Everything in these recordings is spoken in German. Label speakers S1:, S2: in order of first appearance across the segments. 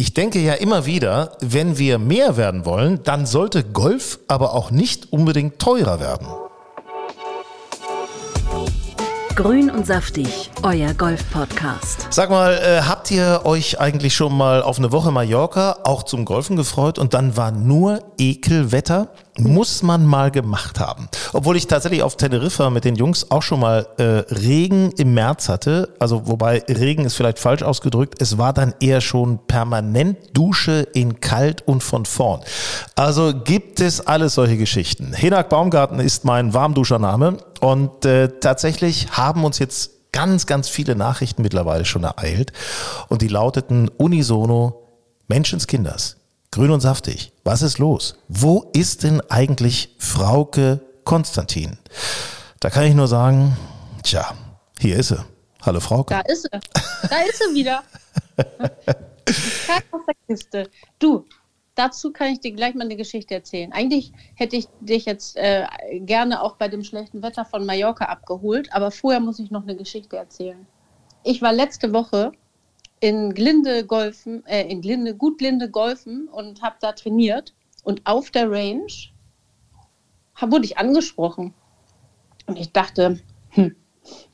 S1: Ich denke ja immer wieder, wenn wir mehr werden wollen, dann sollte Golf aber auch nicht unbedingt teurer werden.
S2: Grün und saftig, euer Golf-Podcast.
S1: Sag mal, äh, habt ihr euch eigentlich schon mal auf eine Woche Mallorca auch zum Golfen gefreut und dann war nur Ekelwetter? Muss man mal gemacht haben. Obwohl ich tatsächlich auf Teneriffa mit den Jungs auch schon mal äh, Regen im März hatte. Also wobei Regen ist vielleicht falsch ausgedrückt. Es war dann eher schon permanent Dusche in kalt und von vorn. Also gibt es alles solche Geschichten. Hinak Baumgarten ist mein Warmduschername und äh, tatsächlich haben uns jetzt ganz, ganz viele Nachrichten mittlerweile schon ereilt und die lauteten unisono Menschenskinders. Grün und saftig. Was ist los? Wo ist denn eigentlich Frauke Konstantin? Da kann ich nur sagen, tja, hier ist sie. Hallo Frauke.
S3: Da ist sie. Da ist sie wieder. Aus der Kiste. Du, dazu kann ich dir gleich mal eine Geschichte erzählen. Eigentlich hätte ich dich jetzt äh, gerne auch bei dem schlechten Wetter von Mallorca abgeholt, aber vorher muss ich noch eine Geschichte erzählen. Ich war letzte Woche in Glinde golfen, äh, in Glinde, gut Glinde golfen und habe da trainiert. Und auf der Range wurde ich angesprochen. Und ich dachte, hm,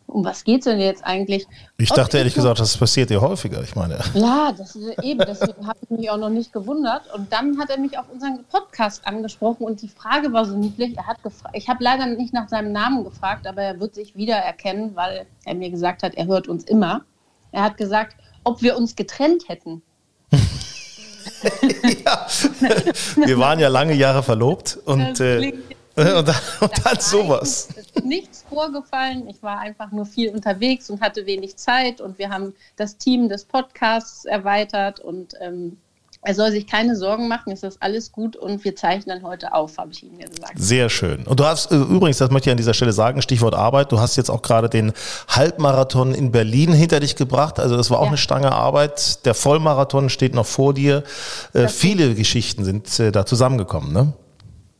S3: um was geht es denn jetzt eigentlich?
S1: Ich
S3: Ob
S1: dachte ehrlich
S3: noch-
S1: gesagt, das passiert dir häufiger. Ich meine,
S3: Ja, das ist eben, deswegen habe ich mich auch noch nicht gewundert. Und dann hat er mich auf unseren Podcast angesprochen und die Frage war so niedlich. Er hat gefragt, ich habe leider nicht nach seinem Namen gefragt, aber er wird sich wiedererkennen, weil er mir gesagt hat, er hört uns immer. Er hat gesagt, ob wir uns getrennt hätten.
S1: ja. wir waren ja lange Jahre verlobt und, äh, und dann, und dann sowas.
S3: Es ist nichts vorgefallen. Ich war einfach nur viel unterwegs und hatte wenig Zeit. Und wir haben das Team des Podcasts erweitert. Und ähm, er soll sich keine Sorgen machen. Es ist alles gut. Und wir zeichnen heute auf, habe ich ihm ja gesagt.
S1: Sehr schön. Und du hast äh, übrigens, das möchte ich an dieser Stelle sagen, Stichwort Arbeit, du hast jetzt auch gerade den Halbmarathon in Berlin hinter dich gebracht. Also das war auch
S3: Ja.
S1: eine Stange Arbeit. Der Vollmarathon steht noch vor dir. Äh, viele Geschichten sind äh, da zusammengekommen, ne?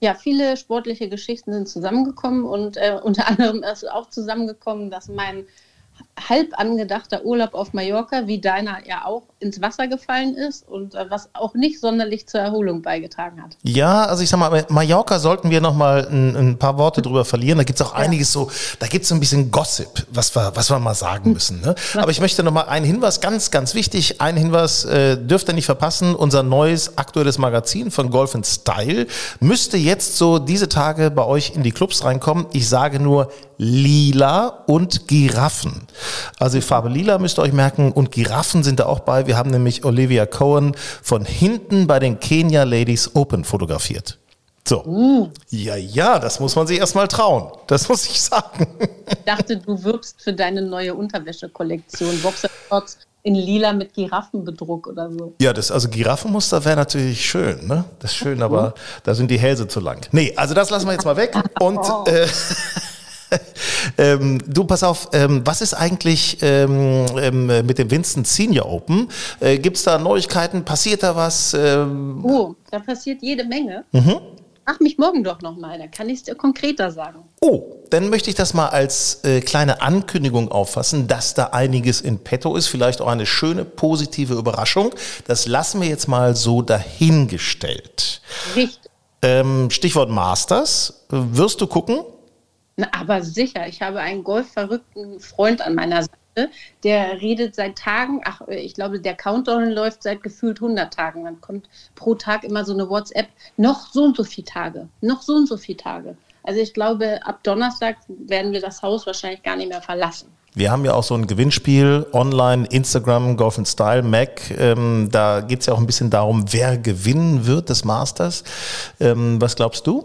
S3: Ja, viele sportliche Geschichten sind zusammengekommen. Und äh, unter anderem ist auch zusammengekommen, dass mein halb angedachter Urlaub auf Mallorca, wie deiner ja auch, ins Wasser gefallen ist und äh, was auch nicht sonderlich zur Erholung beigetragen hat.
S1: Ja, also ich sag mal, Mallorca sollten wir noch mal ein, ein paar Worte drüber verlieren. Da gibt's auch einiges so, da gibt's so ein bisschen Gossip, was wir, was wir mal sagen müssen. Ne? Aber ich möchte noch mal einen Hinweis, ganz, ganz wichtig, einen Hinweis äh, dürft ihr nicht verpassen. Unser neues aktuelles Magazin von Golf Style müsste jetzt so diese Tage bei euch in die Clubs reinkommen. Ich sage nur Lila und Giraffen. Also die Farbe Lila müsst ihr euch merken und Giraffen sind da auch bei. Wir haben nämlich Olivia Cohen von hinten bei den Kenya Ladies Open fotografiert. So. Ja, ja, das muss man sich erstmal trauen. Das muss ich sagen.
S3: Ich dachte, du wirbst für deine neue Unterwäschekollektion. Boxershorts in lila mit Giraffenbedruck oder so.
S1: Ja, das, also Giraffenmuster wäre natürlich schön, ne? Das ist schön, aber da sind die Hälse zu lang. Nee, also das lassen wir jetzt mal weg. Und äh, ähm, du, pass auf, ähm, was ist eigentlich ähm, ähm, mit dem Winston Senior Open? Äh, Gibt es da Neuigkeiten? Passiert da was? Ähm,
S3: Oh, da passiert jede Menge.
S1: Mhm.
S3: Mach mich morgen doch nochmal, dann kann ich es dir konkreter sagen.
S1: Oh, dann möchte ich das mal als äh, kleine Ankündigung auffassen, dass da einiges in petto ist, vielleicht auch eine schöne positive Überraschung. Das lassen wir jetzt mal so dahingestellt.
S3: Richtig.
S1: Ähm, Stichwort Masters. Wirst du gucken?
S3: Na, aber sicher, ich habe einen golfverrückten Freund an meiner Seite, der redet seit Tagen, ach, ich glaube, der Countdown läuft seit gefühlt 100 Tagen. Dann kommt pro Tag immer so eine WhatsApp, noch so und so viele Tage, noch so und so viele Tage. Also ich glaube, ab Donnerstag werden wir das Haus wahrscheinlich gar nicht mehr verlassen.
S1: Wir haben ja auch so ein Gewinnspiel online, Instagram, Golf and Style, Mac. Ähm, da geht es ja auch ein bisschen darum, wer gewinnen wird des Masters. Ähm, was glaubst du?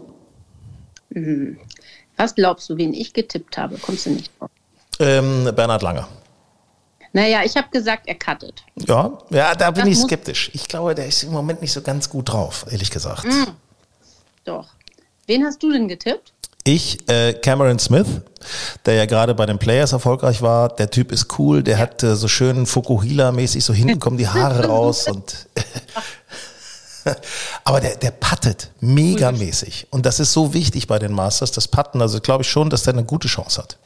S3: Was glaubst du, wen ich getippt habe? Kommst du nicht drauf?
S1: Ähm, Bernhard Lange.
S3: Naja, ich habe gesagt, er cuttet.
S1: Ja, ja, da bin
S3: Das
S1: ich skeptisch. Ich glaube, der ist im Moment nicht so ganz gut drauf, ehrlich gesagt.
S3: Doch. Wen hast du denn getippt?
S1: Ich, äh, Cameron Smith, der ja gerade bei den Players erfolgreich war, der Typ ist cool, der hat äh, so schön Fukuhila-mäßig, so hinten kommen die Haare raus und aber der, der puttet megamäßig. Und das ist so wichtig bei den Masters, das Putten. Also glaube ich schon, dass der eine gute Chance hat.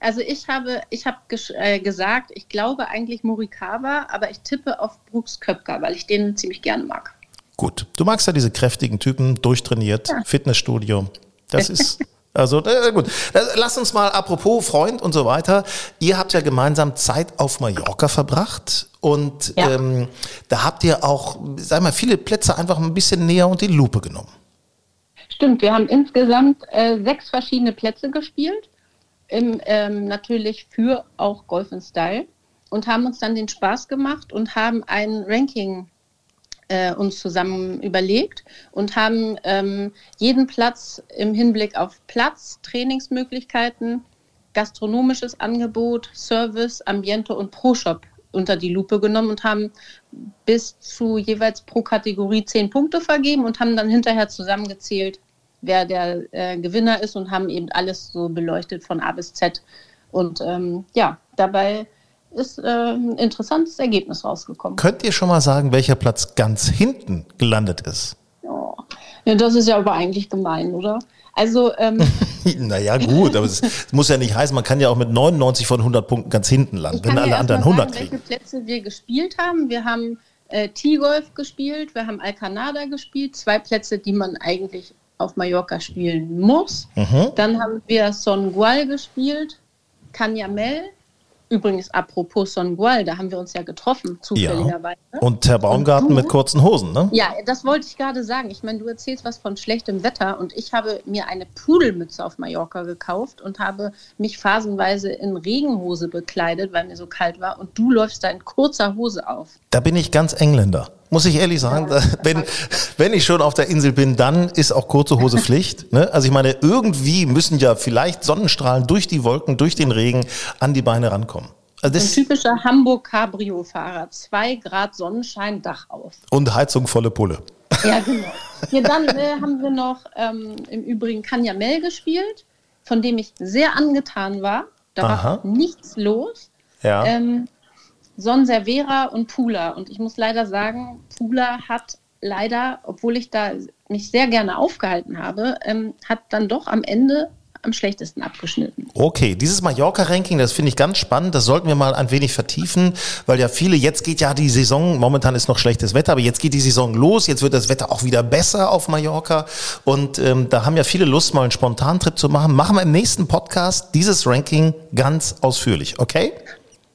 S3: Also ich habe, ich habe äh, gesagt, ich glaube eigentlich Morikawa, aber ich tippe auf Brooks Köpker, weil ich den ziemlich gerne mag.
S1: Gut, du magst ja diese kräftigen Typen, durchtrainiert, ja. Fitnessstudio. Das ist also äh, gut. Äh, lass uns mal, apropos Freund und so weiter. Ihr habt ja gemeinsam Zeit auf Mallorca verbracht und ja. ähm, da habt ihr auch, sag mal, viele Plätze einfach ein bisschen näher unter die Lupe genommen.
S3: Stimmt, wir haben insgesamt äh, sechs verschiedene Plätze gespielt, im, ähm, natürlich für auch Golf Style und haben uns dann den Spaß gemacht und haben ein Ranking äh, uns zusammen überlegt und haben ähm, jeden Platz im Hinblick auf Platz, Trainingsmöglichkeiten, gastronomisches Angebot, Service, Ambiente und Pro-Shop unter die Lupe genommen und haben bis zu jeweils pro Kategorie zehn Punkte vergeben und haben dann hinterher zusammengezählt, wer der äh, Gewinner ist und haben eben alles so beleuchtet von A bis Z. Und ähm, ja, dabei ist äh, ein interessantes Ergebnis rausgekommen.
S1: Könnt ihr schon mal sagen, welcher Platz ganz hinten gelandet ist?
S3: Oh. Ja, das ist ja aber eigentlich gemein, oder? Also, ähm,
S1: naja, gut, aber es muss ja nicht heißen, man kann ja auch mit 99 von 100 Punkten ganz hinten landen, wenn alle anderen 100 sagen, kriegen.
S3: welche Plätze wir gespielt haben. Wir haben äh, T-Golf gespielt, wir haben Alcanada gespielt, zwei Plätze, die man eigentlich auf Mallorca spielen muss. Mhm. Dann haben wir Son Gual gespielt, Canyamel, Übrigens, apropos Son Gual, da haben wir uns ja getroffen, zufälligerweise.
S1: Ja. Und Herr Baumgarten und mit kurzen Hosen, ne?
S3: Ja, das wollte ich gerade sagen. Ich meine, du erzählst was von schlechtem Wetter und ich habe mir eine Pudelmütze auf Mallorca gekauft und habe mich phasenweise in Regenhose bekleidet, weil mir so kalt war und du läufst da in kurzer Hose auf.
S1: Da bin ich ganz Engländer muss ich ehrlich sagen. Wenn, wenn ich schon auf der Insel bin, dann ist auch kurze Hose Pflicht. Ne? Also ich meine, irgendwie müssen ja vielleicht Sonnenstrahlen durch die Wolken, durch den Regen an die Beine rankommen.
S3: Also Ein typischer Hamburg-Cabrio-Fahrer. Zwei Grad Sonnenschein, Dach auf.
S1: Und Heizung volle Pulle.
S3: Ja, genau. Hier dann äh, haben wir noch ähm, im Übrigen Kanya Mel gespielt, von dem ich sehr angetan war. Da Aha. war nichts los.
S1: Ja.
S3: Ähm, Sonservera und Pula. Und ich muss leider sagen, Pula hat leider, obwohl ich da mich sehr gerne aufgehalten habe, ähm, hat dann doch am Ende am schlechtesten abgeschnitten.
S1: Okay, dieses Mallorca-Ranking, das finde ich ganz spannend. Das sollten wir mal ein wenig vertiefen, weil ja viele, jetzt geht ja die Saison, momentan ist noch schlechtes Wetter, aber jetzt geht die Saison los, jetzt wird das Wetter auch wieder besser auf Mallorca. Und ähm, da haben ja viele Lust, mal einen Spontantrip zu machen. Machen wir im nächsten Podcast dieses Ranking ganz ausführlich, okay?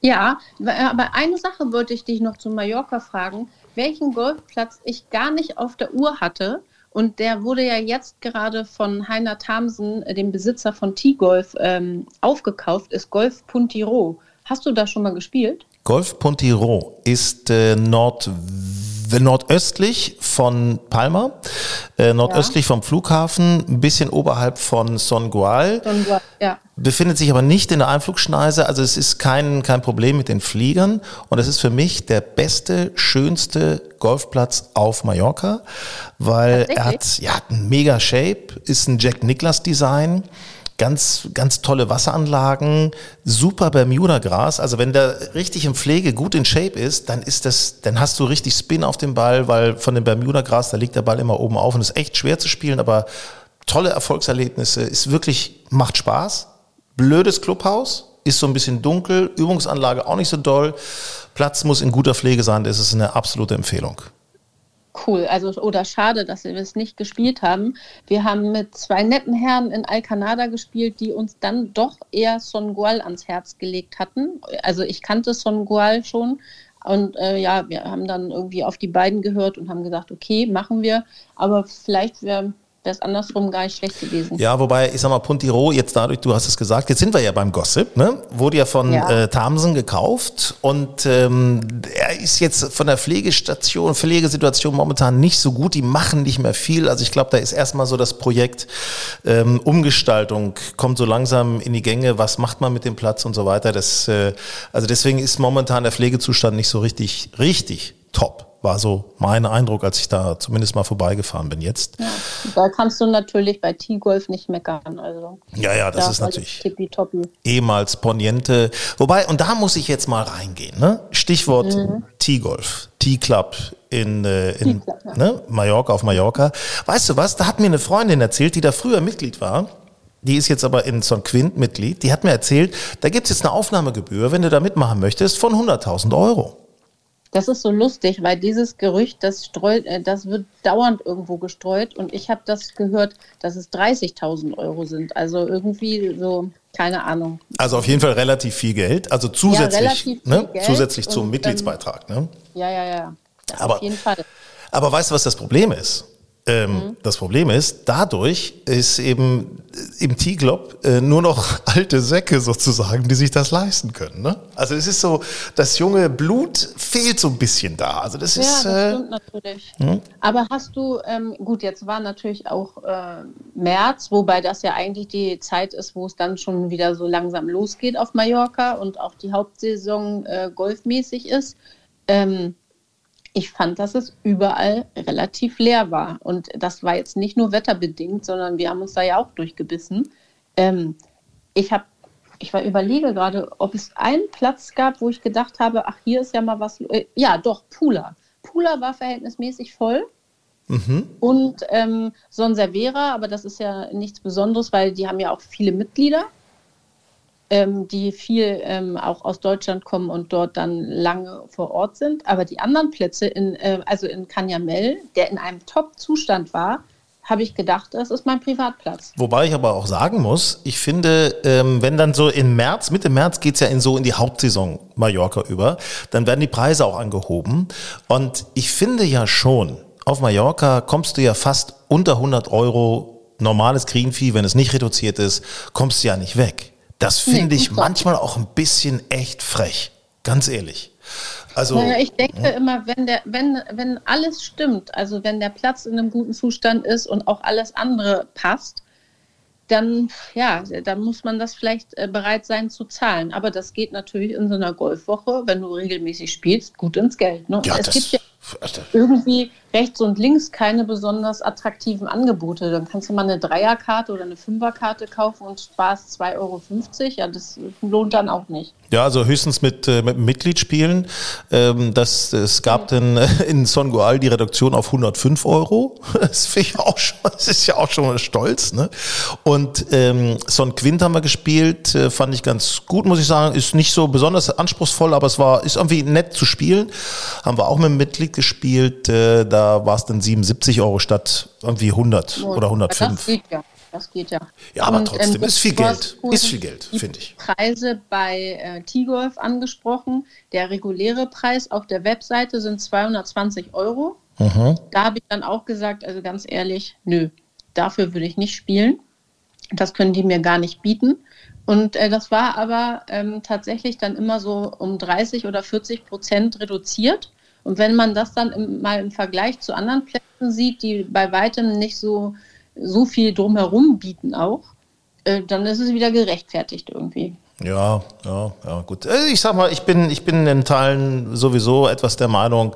S3: Ja, aber eine Sache wollte ich dich noch zu Mallorca fragen, welchen Golfplatz ich gar nicht auf der Uhr hatte. Und der wurde ja jetzt gerade von Heiner Thamsen, äh, dem Besitzer von T-Golf, ähm, aufgekauft, ist Golf Puntiro. Hast du da schon mal gespielt?
S1: Golf Puntiro ist äh, Nord nordöstlich von Palma, äh, nordöstlich ja. vom Flughafen, ein bisschen oberhalb von Son Gual. Son Gual ja. Befindet sich aber nicht in der Einflugschneise, also es ist kein, kein Problem mit den Fliegern und es ist für mich der beste, schönste Golfplatz auf Mallorca, weil er hat ja ein mega Shape, ist ein Jack Nicklaus Design ganz, ganz tolle Wasseranlagen, super Bermuda-Gras. Also wenn der richtig im Pflege gut in Shape ist, dann ist das, dann hast du richtig Spin auf dem Ball, weil von dem Bermuda-Gras, da liegt der Ball immer oben auf und ist echt schwer zu spielen, aber tolle Erfolgserlebnisse, ist wirklich, macht Spaß. Blödes Clubhaus, ist so ein bisschen dunkel, Übungsanlage auch nicht so doll. Platz muss in guter Pflege sein, das ist eine absolute Empfehlung
S3: cool. Also, oder schade, dass wir es nicht gespielt haben. Wir haben mit zwei netten Herren in Alcanada gespielt, die uns dann doch eher Son Gual ans Herz gelegt hatten. Also, ich kannte Son Gual schon. Und äh, ja, wir haben dann irgendwie auf die beiden gehört und haben gesagt, okay, machen wir. Aber vielleicht wäre wäre es andersrum gar nicht schlecht gewesen.
S1: Ja, wobei, ich sag mal, Puntiro, jetzt dadurch, du hast es gesagt, jetzt sind wir ja beim Gossip, ne? Wurde ja von ja. Äh, Thamsen gekauft und ähm, er ist jetzt von der Pflegestation, Pflegesituation momentan nicht so gut. Die machen nicht mehr viel. Also ich glaube, da ist erstmal so das Projekt ähm, Umgestaltung, kommt so langsam in die Gänge, was macht man mit dem Platz und so weiter. Das, äh, also deswegen ist momentan der Pflegezustand nicht so richtig, richtig top war so mein Eindruck, als ich da zumindest mal vorbeigefahren bin jetzt. Ja,
S3: da kannst du natürlich bei T-Golf nicht meckern. Also,
S1: ja, ja, das da ist natürlich ehemals Poniente. Wobei, und da muss ich jetzt mal reingehen. Ne? Stichwort mhm. T-Golf, T-Club in, äh, in ja. ne? Mallorca, auf Mallorca. Weißt du was, da hat mir eine Freundin erzählt, die da früher Mitglied war. die ist jetzt aber in Son Quint Mitglied, die hat mir erzählt, da gibt es jetzt eine Aufnahmegebühr, wenn du da mitmachen möchtest, von 100.000 Euro.
S3: Das ist so lustig, weil dieses Gerücht, das streut, äh, das wird dauernd irgendwo gestreut und ich habe das gehört, dass es 30.000 Euro sind. Also irgendwie so, keine Ahnung.
S1: Also auf jeden Fall relativ viel Geld, also zusätzlich,
S3: viel
S1: ne?
S3: Geld
S1: zusätzlich zum
S3: und,
S1: Mitgliedsbeitrag. Ne?
S3: Ja, ja, ja. Das
S1: Aber-
S3: auf jeden Fall.
S1: Aber weißt du, was das Problem ist? Ähm,
S3: Mhm.
S1: Das Problem ist, dadurch ist eben äh, im T-Club äh, nur noch alte Säcke sozusagen, die sich das leisten können. Ne? Also es ist so, das junge Blut fehlt so ein bisschen da. Also das
S3: Ja,
S1: ist,
S3: das
S1: äh,
S3: stimmt natürlich. Aber hast du, ähm, gut, jetzt war natürlich auch äh, März, wobei das ja eigentlich die Zeit ist, wo es dann schon wieder so langsam losgeht auf Mallorca und auch die Hauptsaison äh, golfmäßig ist. Ähm, ich fand, dass es überall relativ leer war. Und das war jetzt nicht nur wetterbedingt, sondern wir haben uns da ja auch durchgebissen. Ähm, ich habe, ich war überlege gerade, ob es einen Platz gab, wo ich gedacht habe, ach, hier ist ja mal was. Äh, ja, doch, Pula. Pula war verhältnismäßig voll. Und ähm, Son Servera, aber das ist ja nichts Besonderes, weil die haben ja auch viele Mitglieder, ähm, die viel ähm, auch aus Deutschland kommen und dort dann lange vor Ort sind. Aber die anderen Plätze, in, äh, also in Canyamel, der in einem Top-Zustand war, habe ich gedacht, das ist mein Privatplatz.
S1: Wobei ich aber auch sagen muss, ich finde, ähm, wenn dann so im März, Mitte März geht's ja in so in die Hauptsaison Mallorca über, dann werden die Preise auch angehoben. Und ich finde ja schon, auf Mallorca kommst du ja fast unter 100 Euro normales Green Fee, wenn es nicht reduziert ist, kommst du ja nicht weg. Das
S3: Nee,
S1: finde ich
S3: du auch
S1: manchmal auch ein bisschen echt frech. Ganz ehrlich. Also,
S3: Naja, ich denke immer, wenn, der, wenn, wenn alles stimmt, also wenn der Platz in einem guten Zustand ist und auch alles andere passt, dann, ja, dann muss man das vielleicht äh, bereit sein zu zahlen. Aber das geht natürlich in so einer Golfwoche, wenn du regelmäßig spielst, gut ins Geld. Ne?
S1: ja,
S3: es
S1: das,
S3: gibt ja irgendwie rechts und links keine besonders attraktiven Angebote. Dann kannst du mal eine Dreierkarte oder eine Fünferkarte kaufen und sparst 2,50 Euro. Ja, das lohnt dann auch nicht.
S1: Ja, also höchstens mit, äh, mit Mitglied spielen. Ähm, das, es gab dann äh, in Son Goal die Reduktion auf 105 Euro. Das finde ich auch schon, das ist ja auch schon mal stolz. Ne? Und ähm, Son Quint haben wir gespielt, äh, fand ich ganz gut, muss ich sagen. Ist nicht so besonders anspruchsvoll, aber es war ist irgendwie nett zu spielen. Haben wir auch mit einem Mitglied gespielt. Äh, da war es dann 77 Euro statt irgendwie 100 oder
S3: Das
S1: 105.
S3: geht ja. Das geht ja.
S1: Ja, aber
S3: Und,
S1: trotzdem
S3: ähm,
S1: ist viel Geld. Ist viel Geld, finde ich.
S3: Preise bei äh, T-Golf angesprochen. Der reguläre Preis auf der Webseite sind 220 Euro.
S1: Mhm.
S3: Da habe ich dann auch gesagt, also ganz ehrlich, nö, dafür würde ich nicht spielen. Das können die mir gar nicht bieten. Und äh, das war aber ähm, tatsächlich dann immer so um 30 oder 40 Prozent reduziert. Und wenn man das dann im, mal im Vergleich zu anderen Plätzen sieht, die bei weitem nicht so, so viel drumherum bieten auch, äh, dann ist es wieder gerechtfertigt irgendwie.
S1: Ja, ja, ja, gut. Äh, Ich sag mal, ich bin, ich bin in Teilen sowieso etwas der Meinung,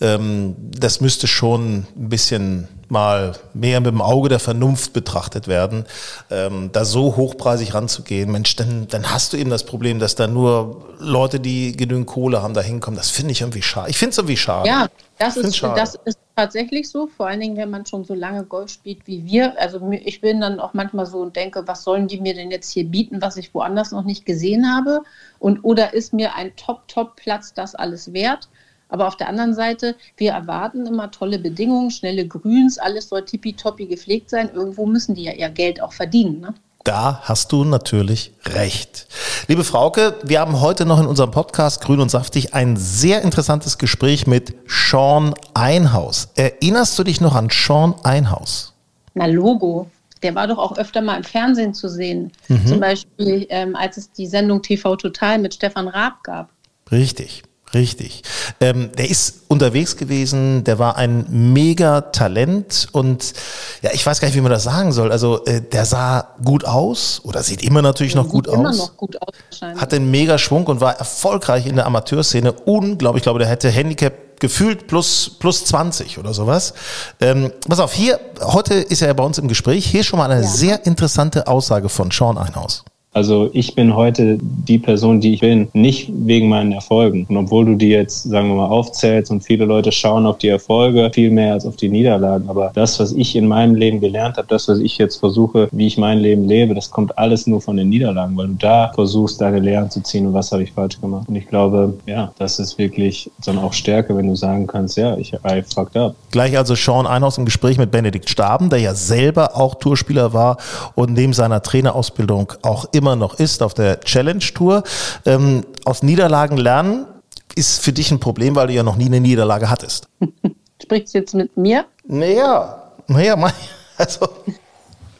S1: ähm, das müsste schon ein bisschen mal mehr mit dem Auge der Vernunft betrachtet werden. Ähm, da so hochpreisig ranzugehen, Mensch, dann, dann hast du eben das Problem, dass da nur Leute, die genügend Kohle haben, da hinkommen. Das finde ich irgendwie schade. Ich finde es irgendwie schade.
S3: Ja, das ist,
S1: schade.
S3: das ist tatsächlich so, vor allen Dingen, wenn man schon so lange Golf spielt wie wir. Also ich bin dann auch manchmal so und denke, was sollen die mir denn jetzt hier bieten, was ich woanders noch nicht gesehen habe? Und oder ist mir ein Top-Top-Platz das alles wert? Aber auf der anderen Seite, wir erwarten immer tolle Bedingungen, schnelle Grüns, alles soll tippitoppi gepflegt sein. Irgendwo müssen die ja ihr Geld auch verdienen. Ne?
S1: Da hast du natürlich recht. Liebe Frauke, wir haben heute noch in unserem Podcast Grün und Saftig ein sehr interessantes Gespräch mit Sean Einhaus. Erinnerst du dich noch an Sean Einhaus?
S3: Na, Logo. Der war doch auch öfter mal im Fernsehen zu sehen. Zum Beispiel, ähm, als es die Sendung TV Total mit Stefan Raab gab.
S1: Richtig, richtig. Ähm, der ist unterwegs gewesen, der war ein mega Talent und ja, ich weiß gar nicht, wie man das sagen soll. Also äh, der sah gut aus oder sieht immer natürlich noch gut
S3: immer
S1: aus.
S3: noch gut aus wahrscheinlich.
S1: hatte einen mega Schwung und war erfolgreich in der Amateurszene. Unglaublich, ich glaube, der hätte Handicap gefühlt plus, plus 20 oder sowas. Ähm, pass auf, hier, heute ist er ja bei uns im Gespräch. Hier schon mal eine
S3: Ja.
S1: sehr interessante Aussage von Sean Einhaus.
S4: Also ich bin heute die Person, die ich bin, nicht wegen meinen Erfolgen. Und obwohl du die jetzt, sagen wir mal, aufzählst und viele Leute schauen auf die Erfolge viel mehr als auf die Niederlagen, aber das, was ich in meinem Leben gelernt habe, das, was ich jetzt versuche, wie ich mein Leben lebe, das kommt alles nur von den Niederlagen, weil du da versuchst, deine Lehren zu ziehen und was habe ich falsch gemacht. Und ich glaube, ja, das ist wirklich dann auch Stärke, wenn du sagen kannst, ja, ich I fucked up.
S1: Gleich also Sean Einhaus im Gespräch mit Benedikt Staben, der ja selber auch Tourspieler war und neben seiner Trainerausbildung auch immer immer noch ist auf der Challenge Tour. Ähm, aus Niederlagen lernen ist für dich ein Problem, weil du ja noch nie eine Niederlage hattest.
S3: Sprichst du jetzt mit mir?
S1: Naja, naja, also.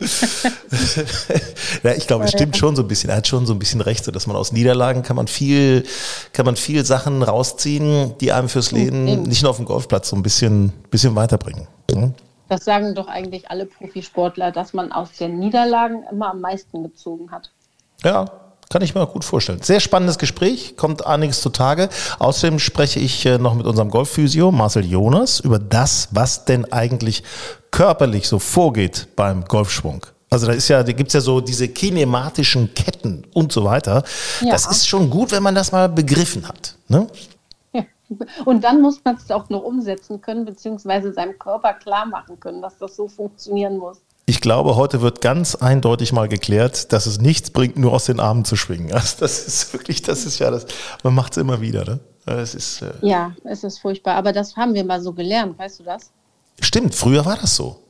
S1: ja, ich glaube, es stimmt schon so ein bisschen. Er hat schon so ein bisschen recht, so dass man aus Niederlagen kann man viel, kann man viel Sachen rausziehen, die einem fürs Leben nicht nur auf dem Golfplatz so ein bisschen, bisschen weiterbringen.
S3: Ne? Das sagen doch eigentlich alle Profisportler, dass man aus den Niederlagen immer am meisten gezogen hat.
S1: Ja, kann ich mir auch gut vorstellen. Sehr spannendes Gespräch, kommt einiges zutage. Außerdem spreche ich äh, noch mit unserem Golfphysio Marcel Jonas über das, was denn eigentlich körperlich so vorgeht beim Golfschwung. Also da ist ja, da gibt's ja so diese kinematischen Ketten und so weiter. Ja. Das ist schon gut, wenn man das mal begriffen hat. Ne?
S3: Ja. Und dann muss man es auch noch umsetzen können, beziehungsweise seinem Körper klar machen können, dass das so funktionieren muss.
S1: Ich glaube, heute wird ganz eindeutig mal geklärt, dass es nichts bringt, nur aus den Armen zu schwingen. Also das ist wirklich, das ist ja das, man macht es immer wieder. Ne?
S3: Es ist, äh ja, es ist furchtbar. Aber das haben wir mal so gelernt, weißt du das?
S1: Stimmt, früher war das so.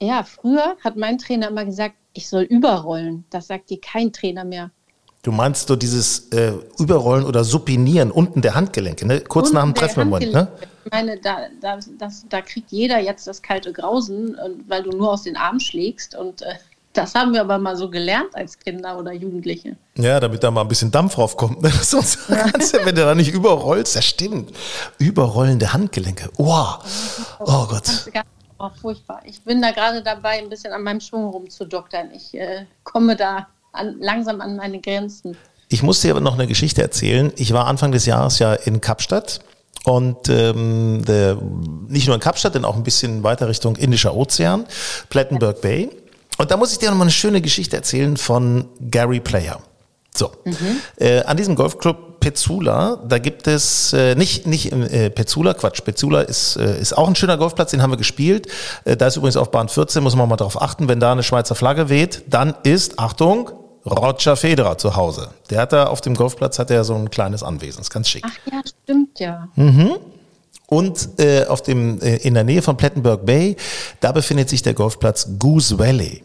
S3: Ja, früher hat mein Trainer immer gesagt, ich soll überrollen. Das sagt dir kein Trainer mehr.
S1: Du meinst so dieses äh, Überrollen oder Supinieren unten der Handgelenke, ne? kurz unten nach dem Treffmoment. Ne?
S3: Ich meine, da, da, das, da kriegt jeder jetzt das kalte Grausen, weil du nur aus den Armen schlägst. Und äh, das haben wir aber mal so gelernt als Kinder oder Jugendliche.
S1: Ja, damit da mal ein bisschen Dampf raufkommt. Ne? Sonst ja. kannst du, wenn du da nicht überrollst, das stimmt. Überrollende Handgelenke. Oh, oh Gott.
S3: Oh, furchtbar. Ich bin da gerade dabei, ein bisschen an meinem Schwung rumzudoktern. Ich äh, komme da an, langsam an meine Grenzen.
S1: Ich muss dir aber noch eine Geschichte erzählen. Ich war Anfang des Jahres ja in Kapstadt und ähm, der, nicht nur in Kapstadt, denn auch ein bisschen weiter Richtung Indischer Ozean, Plettenberg Bay. Und da muss ich dir noch mal eine schöne Geschichte erzählen von Gary Player. So, mhm. äh, an diesem Golfclub Petzula, da gibt es äh, nicht nicht äh, Petzula, Quatsch, Petzula ist äh, ist auch ein schöner Golfplatz, den haben wir gespielt. Äh, da ist übrigens auf Bahn 14, muss man mal darauf achten, wenn da eine Schweizer Flagge weht, dann ist Achtung Roger Federer zu Hause. Der hat da auf dem Golfplatz hat er so ein kleines Anwesen, ist ganz schick.
S3: Ach ja, stimmt ja.
S1: Mhm. Und äh, auf dem, äh, in der Nähe von Plettenberg Bay, da befindet sich der Golfplatz Goose Valley.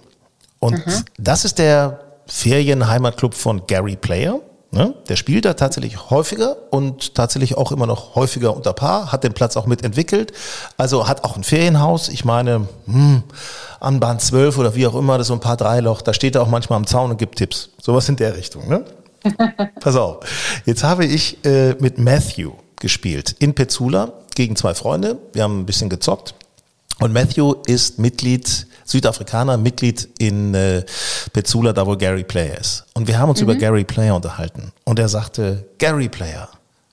S1: Und mhm. das ist der Ferienheimatclub von Gary Player. Ne? Der spielt da tatsächlich häufiger und tatsächlich auch immer noch häufiger unter Paar, hat den Platz auch mitentwickelt, also hat auch ein Ferienhaus. Ich meine, hm, an Bahn 12 oder wie auch immer, das ist so ein paar Dreiloch, da steht er auch manchmal am Zaun und gibt Tipps. Sowas in der Richtung. Ne? Pass auf, jetzt habe ich äh, mit Matthew gespielt in Petzula gegen zwei Freunde. Wir haben ein bisschen gezockt. Und Matthew ist Mitglied, Südafrikaner, Mitglied in äh, Petzula, da wo Gary Player ist. Und wir haben uns mhm. über Gary Player unterhalten. Und er sagte, Gary Player,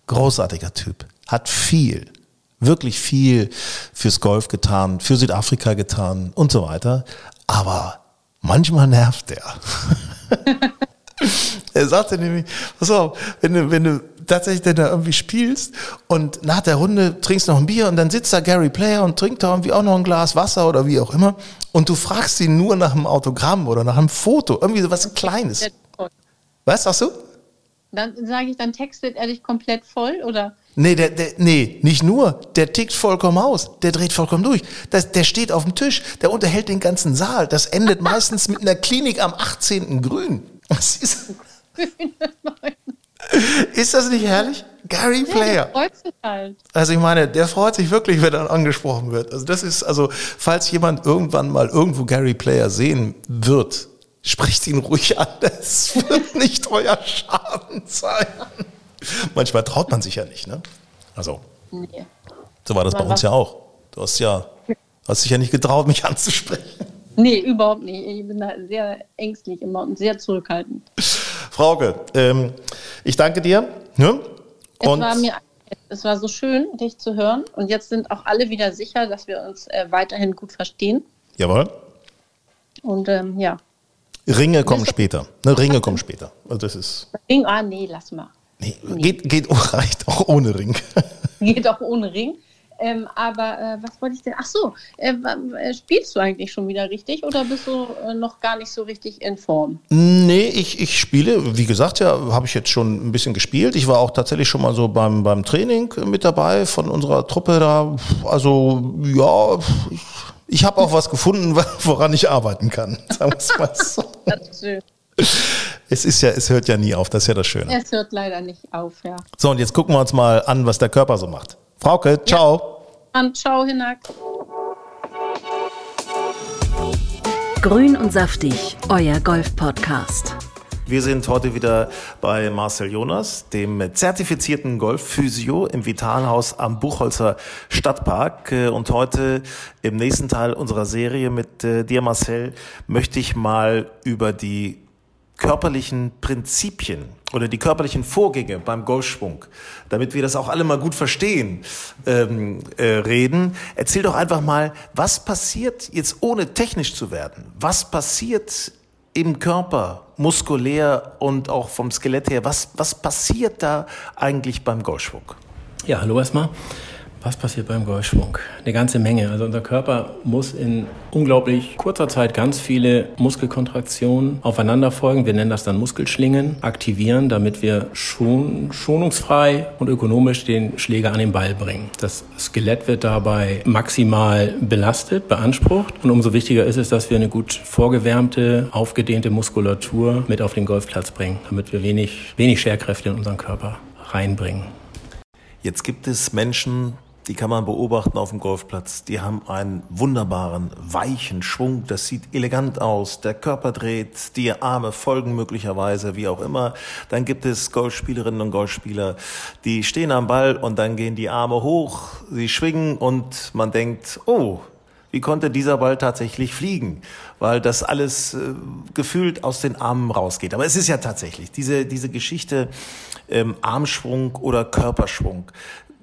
S1: großartiger Typ, hat viel, wirklich viel fürs Golf getan, für Südafrika getan und so weiter. Aber manchmal nervt er. er sagte nämlich, pass auf, wenn du, wenn du tatsächlich denn da irgendwie spielst und nach der Runde trinkst noch ein Bier und dann sitzt da Gary Player und trinkt da irgendwie auch noch ein Glas Wasser oder wie auch immer und du fragst ihn nur nach einem Autogramm oder nach einem Foto, irgendwie so was Kleines. Was sagst du?
S3: Dann sage ich, dann textet er dich komplett voll oder?
S1: Nee, der, der, nee, nicht nur. Der tickt vollkommen aus. Der dreht vollkommen durch. Das, der steht auf dem Tisch. Der unterhält den ganzen Saal. Das endet meistens mit einer Klinik am 18. Grün. Was ist. Ist das nicht herrlich? Gary Player. Ja, freut sich halt. Also ich meine, der freut sich wirklich, wenn er angesprochen wird. Also das ist, also falls jemand irgendwann mal irgendwo Gary Player sehen wird, spricht ihn ruhig an. Das wird nicht euer Schaden sein. Manchmal traut man sich ja nicht, ne? Also. Nee. So war das Aber bei uns ja auch. Du hast ja, hast dich ja nicht getraut, mich anzusprechen.
S3: Nee, überhaupt nicht. Ich bin da sehr ängstlich immer und sehr zurückhaltend.
S1: Frauke, ähm, ich danke dir. Ne?
S3: Es, war mir, es war so schön, dich zu hören. Und jetzt sind auch alle wieder sicher, dass wir uns äh, weiterhin gut verstehen.
S1: Jawohl.
S3: Und ähm, ja.
S1: Ringe kommen später. Ne, Ringe kommen später. Also das ist.
S3: Ring, ah, nee, lass mal.
S1: Nee, geht, geht reicht auch ohne Ring.
S3: Geht auch ohne Ring. Ähm, aber äh, was wollte ich denn? Ach so, äh, äh, spielst du eigentlich schon wieder richtig oder bist du äh, noch gar nicht so richtig in Form?
S1: Nee, ich, ich spiele, wie gesagt, ja, habe ich jetzt schon ein bisschen gespielt. Ich war auch tatsächlich schon mal so beim, beim Training mit dabei von unserer Truppe da. Also ja, ich, ich habe auch was gefunden, woran ich arbeiten kann. Sagen wir es mal so. Das ist schön. Es ist ja, es hört ja nie auf, das ist ja das Schöne.
S3: Es hört leider nicht auf, ja.
S1: So, und jetzt gucken wir uns mal an, was der Körper so macht. Frauke, ciao.
S3: Ja. Und ciao, Hinak.
S2: Grün und saftig, euer Golf-Podcast.
S1: Wir sind heute wieder bei Marcel Jonas, dem zertifizierten Golfphysio im Vitalhaus am Buchholzer Stadtpark. Und heute im nächsten Teil unserer Serie mit äh, dir, Marcel, möchte ich mal über die körperlichen Prinzipien oder die körperlichen Vorgänge beim Golfschwung, damit wir das auch alle mal gut verstehen, ähm, äh, reden. Erzähl doch einfach mal, was passiert jetzt ohne technisch zu werden? Was passiert im Körper, muskulär und auch vom Skelett her, was, was passiert da eigentlich beim Golfschwung?
S5: Ja, hallo erstmal. Was passiert beim Golfschwung? Eine ganze Menge. Also unser Körper muss in unglaublich kurzer Zeit ganz viele Muskelkontraktionen aufeinander folgen. Wir nennen das dann Muskelschlingen, aktivieren, damit wir schon, schonungsfrei und ökonomisch den Schläger an den Ball bringen. Das Skelett wird dabei maximal belastet, beansprucht. Und umso wichtiger ist es, dass wir eine gut vorgewärmte, aufgedehnte Muskulatur mit auf den Golfplatz bringen, damit wir wenig, wenig Scherkräfte in unseren Körper reinbringen.
S1: Jetzt gibt es Menschen, die kann man beobachten auf dem Golfplatz. Die haben einen wunderbaren, weichen Schwung. Das sieht elegant aus. Der Körper dreht, die Arme folgen möglicherweise, wie auch immer. Dann gibt es Golfspielerinnen und Golfspieler, die stehen am Ball und dann gehen die Arme hoch, sie schwingen und man denkt, oh, wie konnte dieser Ball tatsächlich fliegen? Weil das alles äh, gefühlt aus den Armen rausgeht. Aber es ist ja tatsächlich diese, diese Geschichte ähm, Armschwung oder Körperschwung.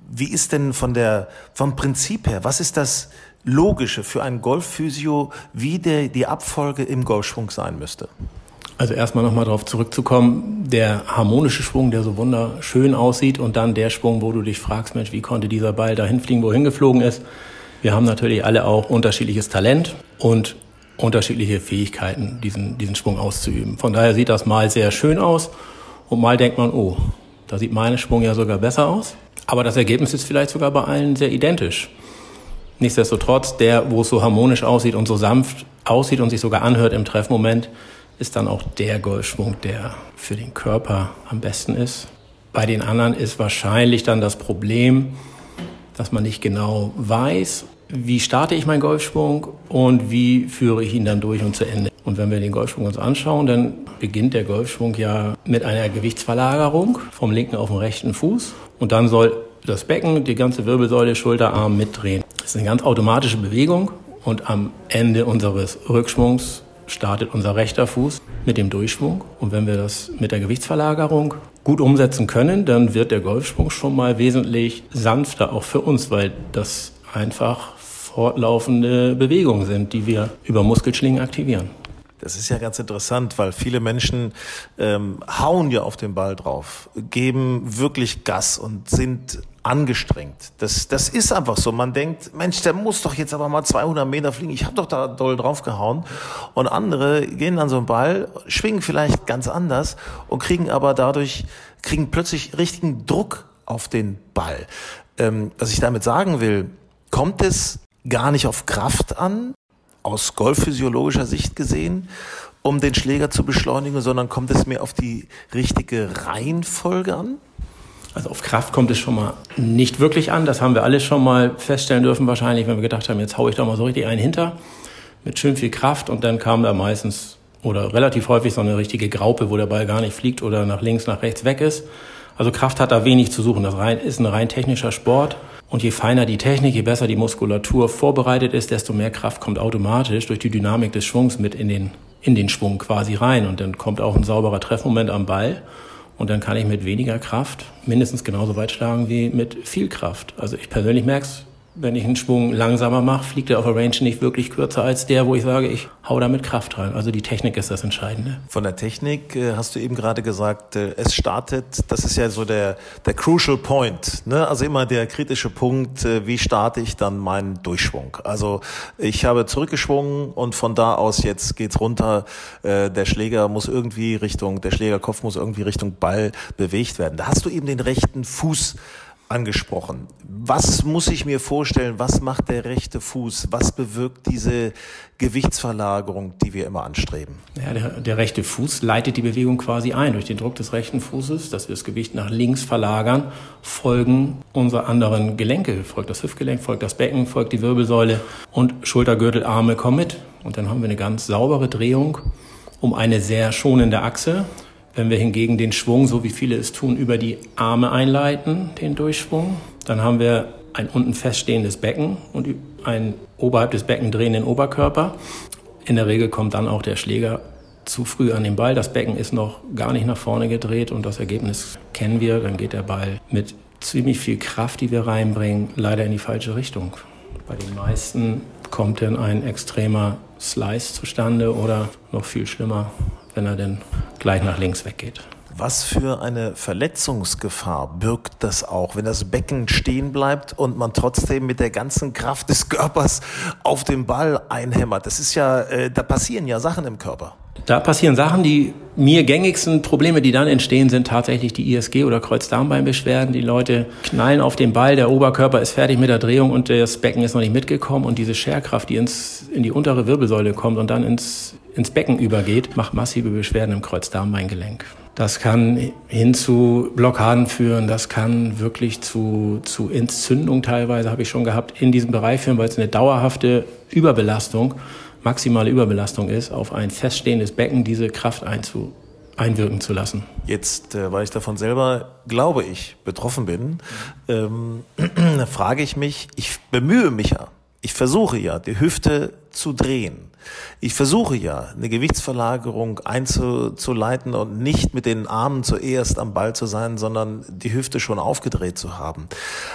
S1: Wie ist denn von der, vom Prinzip her, was ist das Logische für einen Golfphysio, wie der, die Abfolge im Golfschwung sein müsste?
S5: Also erstmal nochmal darauf zurückzukommen, der harmonische Schwung, der so wunderschön aussieht und dann der Schwung, wo du dich fragst, Mensch, wie konnte dieser Ball dahin fliegen, wohin geflogen ist. Wir haben natürlich alle auch unterschiedliches Talent und unterschiedliche Fähigkeiten, diesen, diesen Schwung auszuüben. Von daher sieht das mal sehr schön aus und mal denkt man, oh, da sieht mein Schwung ja sogar besser aus. Aber das Ergebnis ist vielleicht sogar bei allen sehr identisch. Nichtsdestotrotz, der, wo es so harmonisch aussieht und so sanft aussieht und sich sogar anhört im Treffmoment, ist dann auch der Golfschwung, der für den Körper am besten ist. Bei den anderen ist wahrscheinlich dann das Problem, dass man nicht genau weiß, wie starte ich meinen Golfschwung und wie führe ich ihn dann durch und zu Ende. Und wenn wir den Golfschwung uns anschauen, dann beginnt der Golfschwung ja mit einer Gewichtsverlagerung vom linken auf den rechten Fuß. Und dann soll das Becken, die ganze Wirbelsäule, Schulterarm mitdrehen. Das ist eine ganz automatische Bewegung. Und am Ende unseres Rückschwungs startet unser rechter Fuß mit dem Durchschwung. Und wenn wir das mit der Gewichtsverlagerung gut umsetzen können, dann wird der Golfschwung schon mal wesentlich sanfter, auch für uns, weil das einfach fortlaufende Bewegungen sind, die wir über Muskelschlingen aktivieren.
S1: Das ist ja ganz interessant, weil viele Menschen ähm, hauen ja auf den Ball drauf, geben wirklich Gas und sind angestrengt. Das, das ist einfach so. Man denkt, Mensch, der muss doch jetzt aber mal 200 Meter fliegen. Ich habe doch da doll drauf gehauen. Und andere gehen dann so einen Ball, schwingen vielleicht ganz anders und kriegen aber dadurch, kriegen plötzlich richtigen Druck auf den Ball. Ähm, was ich damit sagen will, kommt es gar nicht auf Kraft an, aus golfphysiologischer Sicht gesehen, um den Schläger zu beschleunigen, sondern kommt es mehr auf die richtige Reihenfolge an?
S5: Also auf Kraft kommt es schon mal nicht wirklich an. Das haben wir alle schon mal feststellen dürfen wahrscheinlich, wenn wir gedacht haben, jetzt haue ich da mal so richtig einen hinter mit schön viel Kraft und dann kam da meistens oder relativ häufig so eine richtige Graupe, wo der Ball gar nicht fliegt oder nach links, nach rechts weg ist. Also Kraft hat da wenig zu suchen. Das ist ein rein technischer Sport. Und je feiner die Technik, je besser die Muskulatur vorbereitet ist, desto mehr Kraft kommt automatisch durch die Dynamik des Schwungs mit in den, in den Schwung quasi rein. Und dann kommt auch ein sauberer Treffmoment am Ball. Und dann kann ich mit weniger Kraft mindestens genauso weit schlagen wie mit viel Kraft. Also ich persönlich merke es wenn ich einen Schwung langsamer mache, fliegt er auf der Range nicht wirklich kürzer als der, wo ich sage, ich hau da mit Kraft rein. Also die Technik ist das Entscheidende.
S1: Von der Technik äh, hast du eben gerade gesagt, äh, es startet, das ist ja so der, der crucial point, ne? also immer der kritische Punkt, äh, wie starte ich dann meinen Durchschwung. Also ich habe zurückgeschwungen und von da aus jetzt geht's runter, der Schläger muss irgendwie Richtung, der Schlägerkopf muss irgendwie Richtung Ball bewegt werden. Da hast du eben den rechten Fuß angesprochen. Was muss ich mir vorstellen? Was macht der rechte Fuß? Was bewirkt diese Gewichtsverlagerung, die wir immer anstreben?
S5: Ja, der, der rechte Fuß leitet die Bewegung quasi ein. Durch den Druck des rechten Fußes, dass wir das Gewicht nach links verlagern, folgen unsere anderen Gelenke. Folgt das Hüftgelenk, folgt das Becken, folgt die Wirbelsäule und Schultergürtel, Arme kommen mit. Und dann haben wir eine ganz saubere Drehung um eine sehr schonende Achse wenn wir hingegen den Schwung, so wie viele es tun, über die Arme einleiten, den Durchschwung, dann haben wir ein unten feststehendes Becken und einen oberhalb des Becken drehenden Oberkörper. In der Regel kommt dann auch der Schläger zu früh an den Ball. Das Becken ist noch gar nicht nach vorne gedreht und das Ergebnis kennen wir. Dann geht der Ball mit ziemlich viel Kraft, die wir reinbringen, leider in die falsche Richtung. Bei den meisten kommt dann ein extremer Slice zustande oder noch viel schlimmer, wenn er denn gleich nach links weggeht.
S1: Was für eine Verletzungsgefahr birgt das auch, wenn das Becken stehen bleibt und man trotzdem mit der ganzen Kraft des Körpers auf den Ball einhämmert? Das ist ja, äh, da passieren ja Sachen im Körper.
S5: Da passieren Sachen, die mir gängigsten Probleme, die dann entstehen, sind tatsächlich die ISG oder Kreuzdarmbeinbeschwerden. Die Leute knallen auf den Ball, der Oberkörper ist fertig mit der Drehung und das Becken ist noch nicht mitgekommen und diese Scherkraft, die ins, in die untere Wirbelsäule kommt und dann ins, ins Becken übergeht, macht massive Beschwerden im Kreuzdarmbeingelenk. Das kann hin zu Blockaden führen, das kann wirklich zu, zu Entzündung teilweise, habe ich schon gehabt, in diesem Bereich führen, weil es eine dauerhafte Überbelastung, maximale Überbelastung ist, auf ein feststehendes Becken diese Kraft einzu, einwirken zu lassen.
S1: Jetzt, äh, weil ich davon selber, glaube ich, betroffen bin, ähm, frage ich mich, ich bemühe mich ja, ich versuche ja, die Hüfte zu drehen. Ich versuche ja, eine Gewichtsverlagerung einzuleiten und nicht mit den Armen zuerst am Ball zu sein, sondern die Hüfte schon aufgedreht zu haben.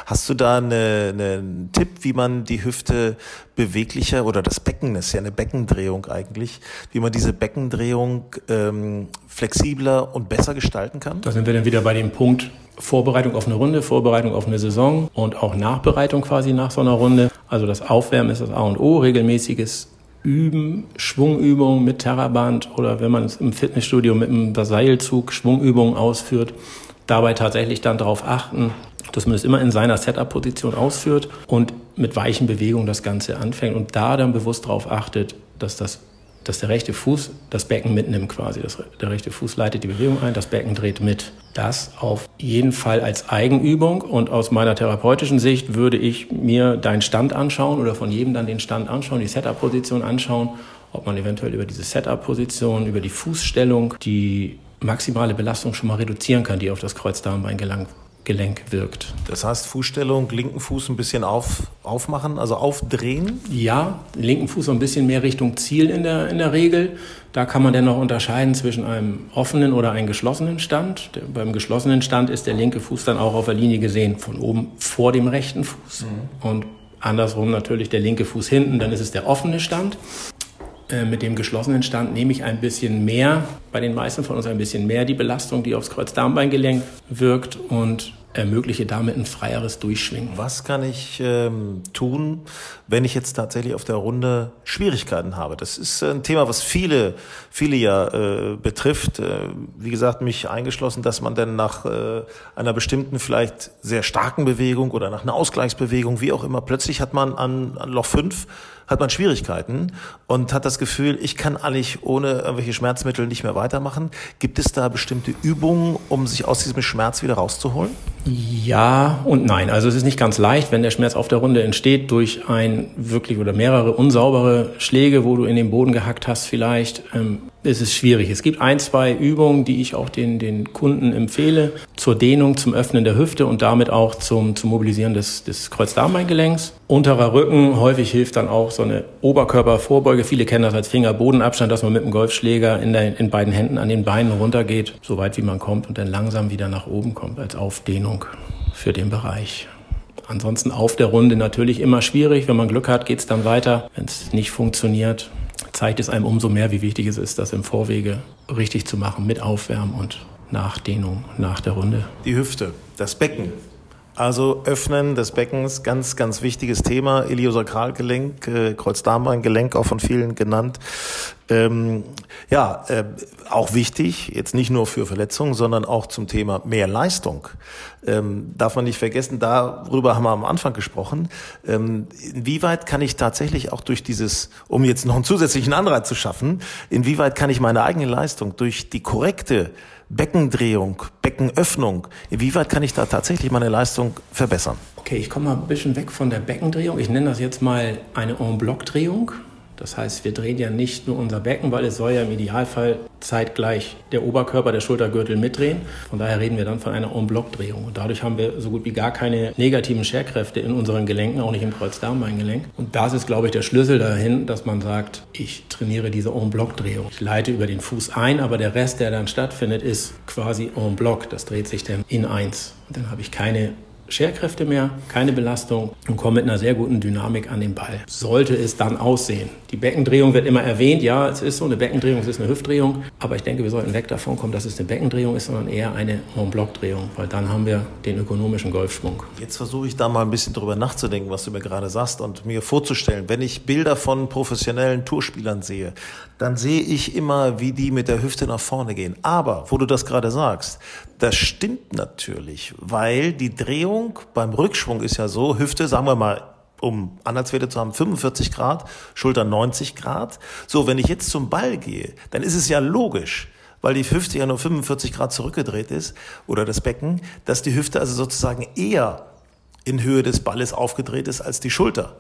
S1: Hast du da eine, einen Tipp, wie man die Hüfte beweglicher oder das Becken ist ja eine Beckendrehung eigentlich, wie man diese Beckendrehung ähm, flexibler und besser gestalten kann?
S5: Da sind wir dann wieder bei dem Punkt, Vorbereitung auf eine Runde, Vorbereitung auf eine Saison und auch Nachbereitung quasi nach so einer Runde. Also das Aufwärmen ist das A und O, regelmäßiges Üben, Schwungübungen mit Terraband oder wenn man es im Fitnessstudio mit einem Seilzug Schwungübungen ausführt, dabei tatsächlich dann darauf achten, dass man es immer in seiner Setup-Position ausführt und mit weichen Bewegungen das Ganze anfängt und da dann bewusst darauf achtet, dass das dass der rechte Fuß das Becken mitnimmt quasi. Das, der rechte Fuß leitet die Bewegung ein, das Becken dreht mit. Das auf jeden Fall als Eigenübung und aus meiner therapeutischen Sicht würde ich mir deinen Stand anschauen oder von jedem dann den Stand anschauen, die Setup-Position anschauen, ob man eventuell über diese Setup-Position, über die Fußstellung die maximale Belastung schon mal reduzieren kann, die auf das Kreuzdarmbein gelangt Gelenk wirkt.
S1: Das heißt, Fußstellung, linken Fuß ein bisschen auf, aufmachen, also aufdrehen?
S5: Ja, linken Fuß so ein bisschen mehr Richtung Ziel in der, in der Regel. Da kann man dann noch unterscheiden zwischen einem offenen oder einem geschlossenen Stand. Der, beim geschlossenen Stand ist der linke Fuß dann auch auf der Linie gesehen, von oben vor dem rechten Fuß. Mhm. Und andersrum natürlich der linke Fuß hinten, dann ist es der offene Stand. Äh, mit dem geschlossenen Stand nehme ich ein bisschen mehr, bei den meisten von uns ein bisschen mehr die Belastung, die aufs Kreuzdarmbeingelenk wirkt und ermögliche damit ein freieres Durchschwingen.
S1: Was kann ich ähm, tun, wenn ich jetzt tatsächlich auf der Runde Schwierigkeiten habe? Das ist ein Thema, was viele, viele ja äh, betrifft. Äh, wie gesagt, mich eingeschlossen, dass man dann nach äh, einer bestimmten, vielleicht sehr starken Bewegung oder nach einer Ausgleichsbewegung, wie auch immer, plötzlich hat man an, an Loch 5 hat man Schwierigkeiten und hat das Gefühl, ich kann eigentlich ohne irgendwelche Schmerzmittel nicht mehr weitermachen. Gibt es da bestimmte Übungen, um sich aus diesem Schmerz wieder rauszuholen?
S5: Ja und nein. Also es ist nicht ganz leicht, wenn der Schmerz auf der Runde entsteht durch ein wirklich oder mehrere unsaubere Schläge, wo du in den Boden gehackt hast vielleicht. Ähm, es ist schwierig. Es gibt ein, zwei Übungen, die ich auch den, den Kunden empfehle, zur Dehnung, zum Öffnen der Hüfte und damit auch zum, zum Mobilisieren des, des Kreuzdarmbeingelenks. Unterer Rücken, häufig hilft dann auch so eine Oberkörpervorbeuge. Viele kennen das als Fingerbodenabstand, dass man mit dem Golfschläger in, der, in beiden Händen an den Beinen runtergeht, so weit wie man kommt und dann langsam wieder nach oben kommt als Aufdehnung für den Bereich. Ansonsten auf der Runde natürlich immer schwierig. Wenn man Glück hat, geht es dann weiter. Wenn es nicht funktioniert, zeigt es einem umso mehr, wie wichtig es ist, das im Vorwege richtig zu machen mit Aufwärmen und Nachdehnung nach der Runde.
S1: Die Hüfte, das Becken. Also Öffnen des Beckens, ganz, ganz wichtiges Thema. Iliosakralgelenk, äh, Kreuzdarmbeingelenk, auch von vielen genannt. Ähm, ja, äh, auch wichtig, jetzt nicht nur für Verletzungen, sondern auch zum Thema mehr Leistung. Ähm, darf man nicht vergessen, darüber haben wir am Anfang gesprochen. Ähm, inwieweit kann ich tatsächlich auch durch dieses, um jetzt noch einen zusätzlichen Anreiz zu schaffen, inwieweit kann ich meine eigene Leistung durch die korrekte Beckendrehung, Beckenöffnung, inwieweit kann ich da tatsächlich meine Leistung verbessern?
S5: Okay, ich komme mal ein bisschen weg von der Beckendrehung. Ich nenne das jetzt mal eine En-Bloc-Drehung. Das heißt, wir drehen ja nicht nur unser Becken, weil es soll ja im Idealfall zeitgleich der Oberkörper, der Schultergürtel mitdrehen. Von daher reden wir dann von einer En-Bloc-Drehung. Und dadurch haben wir so gut wie gar keine negativen Scherkräfte in unseren Gelenken, auch nicht im Kreuzdarmbeingelenk. Und das ist, glaube ich, der Schlüssel dahin, dass man sagt, ich trainiere diese En-Bloc-Drehung. Ich leite über den Fuß ein, aber der Rest, der dann stattfindet, ist quasi En-Bloc. Das dreht sich dann in eins. Und dann habe ich keine Scherkräfte mehr, keine Belastung und komme mit einer sehr guten Dynamik an den Ball. Sollte es dann aussehen. Die Beckendrehung wird immer erwähnt. Ja, es ist so eine Beckendrehung, es ist eine Hüftdrehung. Aber ich denke, wir sollten weg davon kommen, dass es eine Beckendrehung ist, sondern eher eine En-Bloc-Drehung, weil dann haben wir den ökonomischen Golfschwung.
S1: Jetzt versuche ich da mal ein bisschen drüber nachzudenken, was du mir gerade sagst und mir vorzustellen. Wenn ich Bilder von professionellen Tourspielern sehe, dann sehe ich immer, wie die mit der Hüfte nach vorne gehen. Aber, wo du das gerade sagst, das stimmt natürlich, weil die Drehung beim Rückschwung ist ja so, Hüfte, sagen wir mal, um Anhaltswerte zu haben, 45 Grad, Schulter 90 Grad. So, wenn ich jetzt zum Ball gehe, dann ist es ja logisch, weil die Hüfte ja nur 45 Grad zurückgedreht ist oder das Becken, dass die Hüfte also sozusagen eher in Höhe des Balles aufgedreht ist als die Schulter.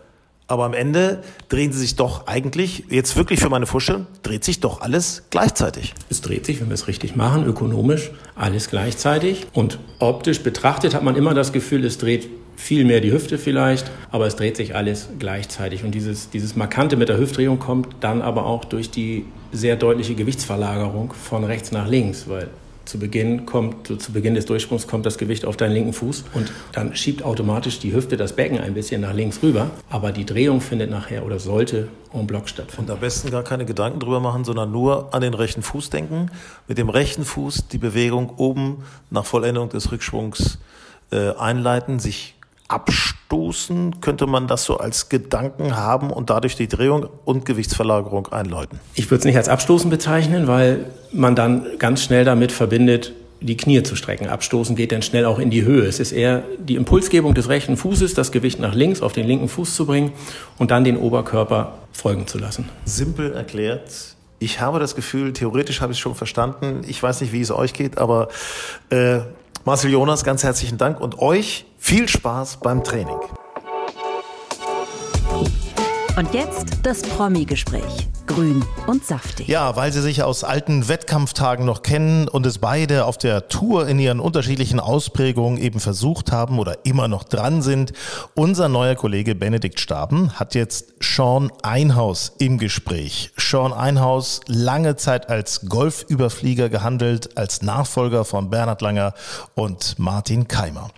S1: Aber am Ende drehen sie sich doch eigentlich, jetzt wirklich für meine Vorstellung, dreht sich doch alles gleichzeitig.
S5: Es dreht sich, wenn wir es richtig machen, ökonomisch, alles gleichzeitig. Und optisch betrachtet hat man immer das Gefühl, es dreht viel mehr die Hüfte vielleicht, aber es dreht sich alles gleichzeitig. Und dieses, dieses Markante mit der Hüftdrehung kommt dann aber auch durch die sehr deutliche Gewichtsverlagerung von rechts nach links, weil zu Beginn kommt, zu Beginn des Durchsprungs kommt das Gewicht auf deinen linken Fuß und dann schiebt automatisch die Hüfte das Becken ein bisschen nach links rüber. Aber die Drehung findet nachher oder sollte en bloc stattfinden.
S1: Und am besten gar keine Gedanken drüber machen, sondern nur an den rechten Fuß denken. Mit dem rechten Fuß die Bewegung oben nach Vollendung des Rückschwungs äh, einleiten, sich abstoßen, könnte man das so als Gedanken haben und dadurch die Drehung und Gewichtsverlagerung einläuten?
S5: Ich würde es nicht als Abstoßen bezeichnen, weil man dann ganz schnell damit verbindet, die Knie zu strecken. Abstoßen geht dann schnell auch in die Höhe. Es ist eher die Impulsgebung des rechten Fußes, das Gewicht nach links auf den linken Fuß zu bringen und dann den Oberkörper folgen zu lassen.
S1: Simpel erklärt. Ich habe das Gefühl, theoretisch habe ich es schon verstanden. Ich weiß nicht, wie es euch geht, aber äh, Marcel Jonas, ganz herzlichen Dank und euch viel Spaß beim Training.
S2: Und jetzt das Promi-Gespräch. Grün und saftig.
S1: Ja, weil sie sich aus alten Wettkampftagen noch kennen und es beide auf der Tour in ihren unterschiedlichen Ausprägungen eben versucht haben oder immer noch dran sind. Unser neuer Kollege Benedikt Staben hat jetzt Sean Einhaus im Gespräch. Sean Einhaus, lange Zeit als Golfüberflieger gehandelt, als Nachfolger von Bernhard Langer und Martin Keimer.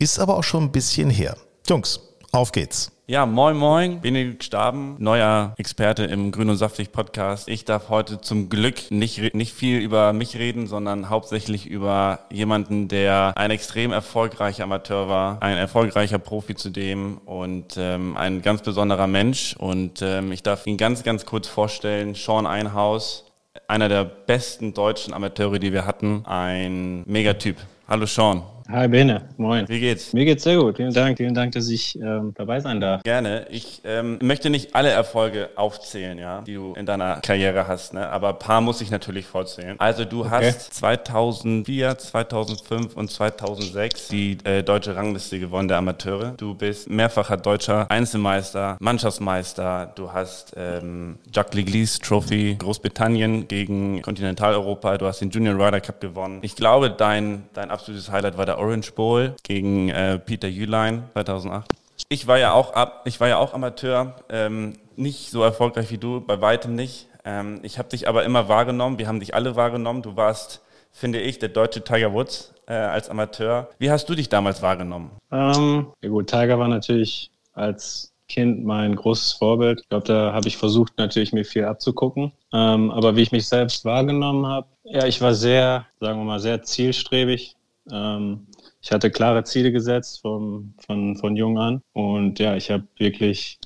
S1: Ist aber auch schon ein bisschen her. Jungs, auf geht's.
S6: Ja, moin moin, Benedikt Staben, neuer Experte im Grün und Saftig Podcast. Ich darf heute zum Glück nicht, nicht viel über mich reden, sondern hauptsächlich über jemanden, der ein extrem erfolgreicher Amateur war, ein erfolgreicher Profi zudem und ähm, ein ganz besonderer Mensch. Und ähm, ich darf ihn ganz, ganz kurz vorstellen, Sean Einhaus, einer der besten deutschen Amateure, die wir hatten, ein Megatyp. Hallo Sean.
S4: Hi Bene, moin.
S6: Wie geht's?
S4: Mir geht's sehr gut. Vielen Dank, vielen Dank, dass ich ähm, dabei sein darf.
S6: Gerne. Ich ähm, möchte nicht alle Erfolge aufzählen, ja, die du in deiner Karriere hast, ne? aber ein paar muss ich natürlich vorzählen. Also du okay. hast 2004, 2005 und 2006 die äh, deutsche Rangliste gewonnen der Amateure. Du bist mehrfacher deutscher Einzelmeister, Mannschaftsmeister. Du hast ähm, Jacques Leglis Trophy Großbritannien gegen Kontinentaleuropa. Du hast den Junior Ryder Cup gewonnen. Ich glaube, dein, dein absolutes Highlight war der Orange Bowl gegen äh, Peter Jülein 2008. Ich war ja auch, ab, ich war ja auch Amateur, ähm, nicht so erfolgreich wie du, bei weitem nicht. Ähm, ich habe dich aber immer wahrgenommen, wir haben dich alle wahrgenommen. Du warst, finde ich, der deutsche Tiger Woods. äh, als Amateur. Wie hast du dich damals wahrgenommen?
S4: Ähm, ja gut, Tiger war natürlich als Kind mein großes Vorbild. Ich glaube, da habe ich versucht, natürlich mir viel abzugucken. Ähm, aber wie ich mich selbst wahrgenommen habe, ja, ich war sehr, sagen wir mal, sehr zielstrebig. Ähm, ich hatte klare Ziele gesetzt vom, von, von jung an. Und ja, ich habe wirklich,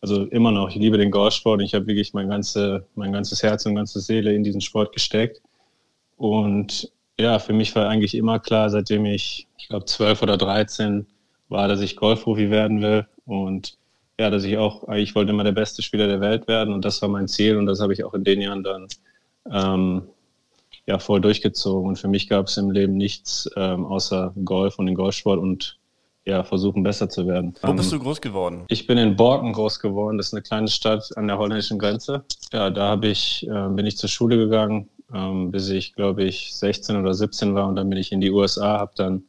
S4: also immer noch, ich liebe den Golfsport. Ich habe wirklich mein, ganze, mein ganzes Herz und ganze Seele in diesen Sport gesteckt. Und ja, für mich war eigentlich immer klar, seitdem ich, ich glaube, zwölf oder dreizehn war, dass ich Golfprofi werden will. Und ja, dass ich auch, ich wollte immer der beste Spieler der Welt werden und das war mein Ziel und das habe ich auch in den Jahren dann ähm, ja voll durchgezogen. Und für mich gab es im Leben nichts ähm, außer Golf und den Golfsport und ja, versuchen besser zu werden.
S6: Wo bist ähm, du groß geworden?
S4: Ich bin in Borken groß geworden. Das ist eine kleine Stadt an der holländischen Grenze. Ja, da habe ich, äh, bin ich zur Schule gegangen, ähm, bis ich, glaube ich, 16 oder 17 war und dann bin ich in die USA, habe dann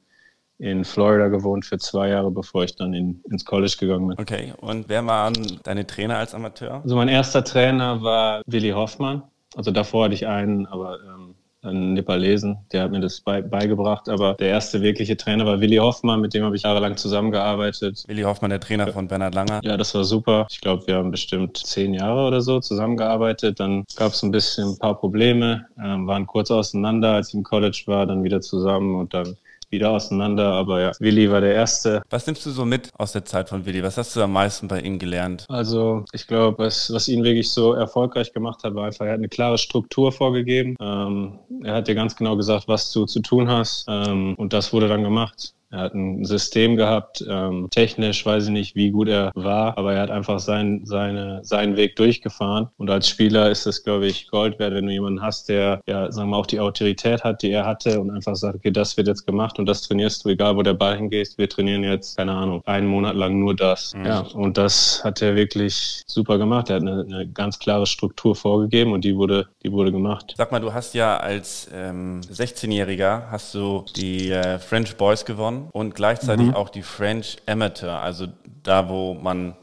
S4: in Florida gewohnt für zwei Jahre, bevor ich dann in, ins College gegangen bin.
S6: Okay, und wer waren deine Trainer als Amateur?
S4: Also mein erster Trainer war Willi Hoffmann. Also davor hatte ich einen, aber ähm, einen Nepalesen, der hat mir das bei, beigebracht. Aber der erste wirkliche Trainer war Willi Hoffmann, mit dem habe ich jahrelang zusammengearbeitet.
S6: Willi Hoffmann, der Trainer von Bernhard Langer.
S4: Ja, das war super. Ich glaube, wir haben bestimmt zehn Jahre oder so zusammengearbeitet. Dann gab es ein bisschen ein paar Probleme, ähm, waren kurz auseinander, als ich im College war, dann wieder zusammen und dann wieder auseinander. Aber ja, Willi war der Erste.
S6: Was nimmst du so mit aus der Zeit von Willi? Was hast du am meisten bei ihm gelernt?
S4: Also ich glaube, was, was ihn wirklich so erfolgreich gemacht hat, war einfach, er hat eine klare Struktur vorgegeben. Ähm, er hat dir ganz genau gesagt, was du zu tun hast. Ähm, und das wurde dann gemacht. Er hat ein System gehabt, ähm, technisch weiß ich nicht, wie gut er war, aber er hat einfach sein, seine, seinen Weg durchgefahren. Und als Spieler ist das, glaube ich, Gold wert, wenn du jemanden hast, der, ja, sagen wir mal, auch die Autorität hat, die er hatte und einfach sagt, okay, das wird jetzt gemacht und das trainierst du, egal wo der Ball hingeht. Wir trainieren jetzt, keine Ahnung, einen Monat lang nur das. Mhm. Ja, und das hat er wirklich super gemacht. Er hat eine, eine, ganz klare Struktur vorgegeben und die wurde, die wurde gemacht.
S6: Sag mal, du hast ja als ähm, 16-Jähriger hast du die äh, French Boys gewonnen und gleichzeitig mhm. auch die French Amateur, also da, wo man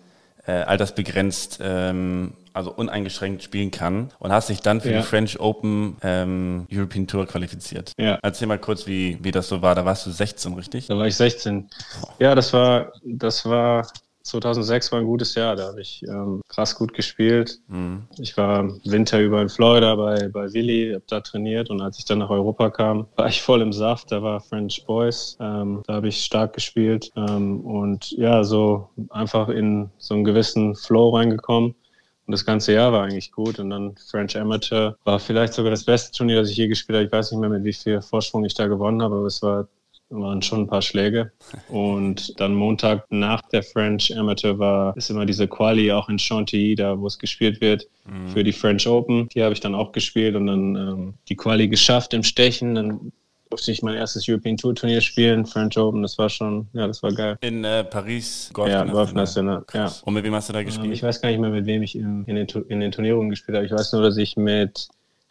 S6: äh, altersbegrenzt, ähm, also uneingeschränkt spielen kann und hast dich dann für ja. die French Open ähm, European Tour qualifiziert. Ja. Erzähl mal kurz, wie, wie das so war. Da warst du 16, richtig?
S4: Da war ich 16. Ja, das war, das war 2006 war ein gutes Jahr, da habe ich ähm, krass gut gespielt. Mhm. Ich war Winter über in Florida bei, bei Willi, habe da trainiert und als ich dann nach Europa kam, war ich voll im Saft, da war French Boys, ähm, da habe ich stark gespielt ähm, und ja, so einfach in so einen gewissen Flow reingekommen. Und das ganze Jahr war eigentlich gut. Und dann French Amateur war vielleicht sogar das beste Turnier, das ich je gespielt habe. Ich weiß nicht mehr, mit wie viel Vorsprung ich da gewonnen habe, aber es war waren schon ein paar Schläge. Und dann Montag nach der French Amateur war, ist immer diese Quali auch in Chantilly, da wo es gespielt wird, mhm. für die French Open. Hier habe ich dann auch gespielt und dann ähm, die Quali geschafft im Stechen. Dann durfte ich mein erstes European Tour Turnier spielen, French Open. Das war schon, ja, das war geil.
S6: In äh, Paris
S4: Golf Ja, Golf National. Ja.
S6: Und mit wem hast du da gespielt? Ähm,
S4: ich weiß gar nicht mehr, mit wem ich in, in, den, in den Turnierungen gespielt habe. Ich weiß nur, dass ich mit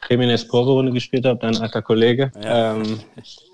S4: Jiménez Probe-Runde gespielt habe, dein alter Kollege. Ja. Ähm,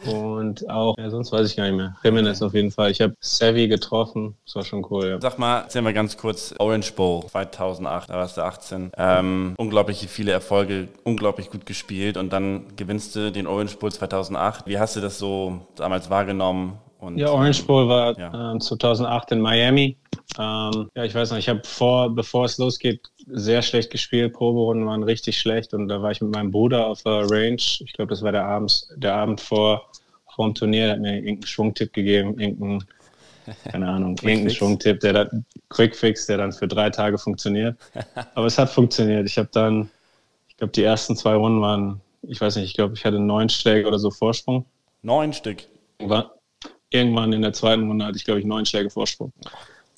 S4: und auch, ja, sonst weiß ich gar nicht mehr. Jiménez auf jeden Fall. Ich habe Savvy getroffen. Das war schon cool, ja.
S6: Sag mal, erzähl mal ganz kurz, Orange Bowl 2008, da warst du 18. Ähm, unglaublich viele Erfolge, unglaublich gut gespielt und dann gewinnst du den Orange Bowl 2008. Wie hast du das so damals wahrgenommen?
S4: Und, ja, Orange Bowl war ja. äh, 2008 in Miami. Ähm, ja, ich weiß noch, ich habe vor, bevor es losgeht, sehr schlecht gespielt. Proberunden waren richtig schlecht und da war ich mit meinem Bruder auf der Range. Ich glaube, das war der Abend, der Abend vor, vor dem Turnier. Der hat mir irgendeinen Schwungtipp gegeben, irgendeinen, keine Ahnung, irgendeinen Schwungtipp, der da, Quickfix, der dann für drei Tage funktioniert. Aber es hat funktioniert. Ich habe dann, ich glaube, die ersten zwei Runden waren, ich weiß nicht, ich glaube, ich hatte neun Schläge oder so Vorsprung.
S6: Neun Stück?
S4: War, irgendwann in der zweiten Runde hatte ich, glaube ich, neun Schläge Vorsprung.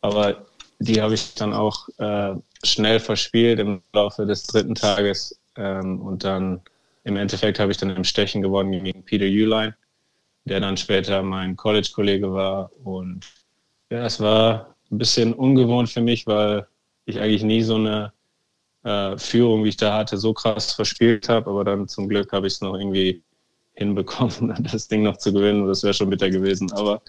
S4: Aber die habe ich dann auch äh, schnell verspielt im Laufe des dritten Tages. Ähm, und dann im Endeffekt habe ich dann im Stechen gewonnen gegen Peter Uline, der dann später mein College-Kollege war. Und ja, es war ein bisschen ungewohnt für mich, weil ich eigentlich nie so eine äh, Führung, wie ich da hatte, so krass verspielt habe. Aber dann zum Glück habe ich es noch irgendwie hinbekommen, das Ding noch zu gewinnen. Das wäre schon bitter gewesen. Aber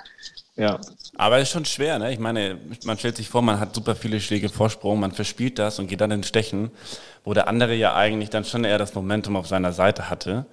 S4: ja.
S6: Aber es ist schon schwer, ne? Ich meine, man stellt sich vor, man hat super viele Schläge Vorsprung, man verspielt das und geht dann in Stechen, wo der andere ja eigentlich dann schon eher das Momentum auf seiner Seite hatte.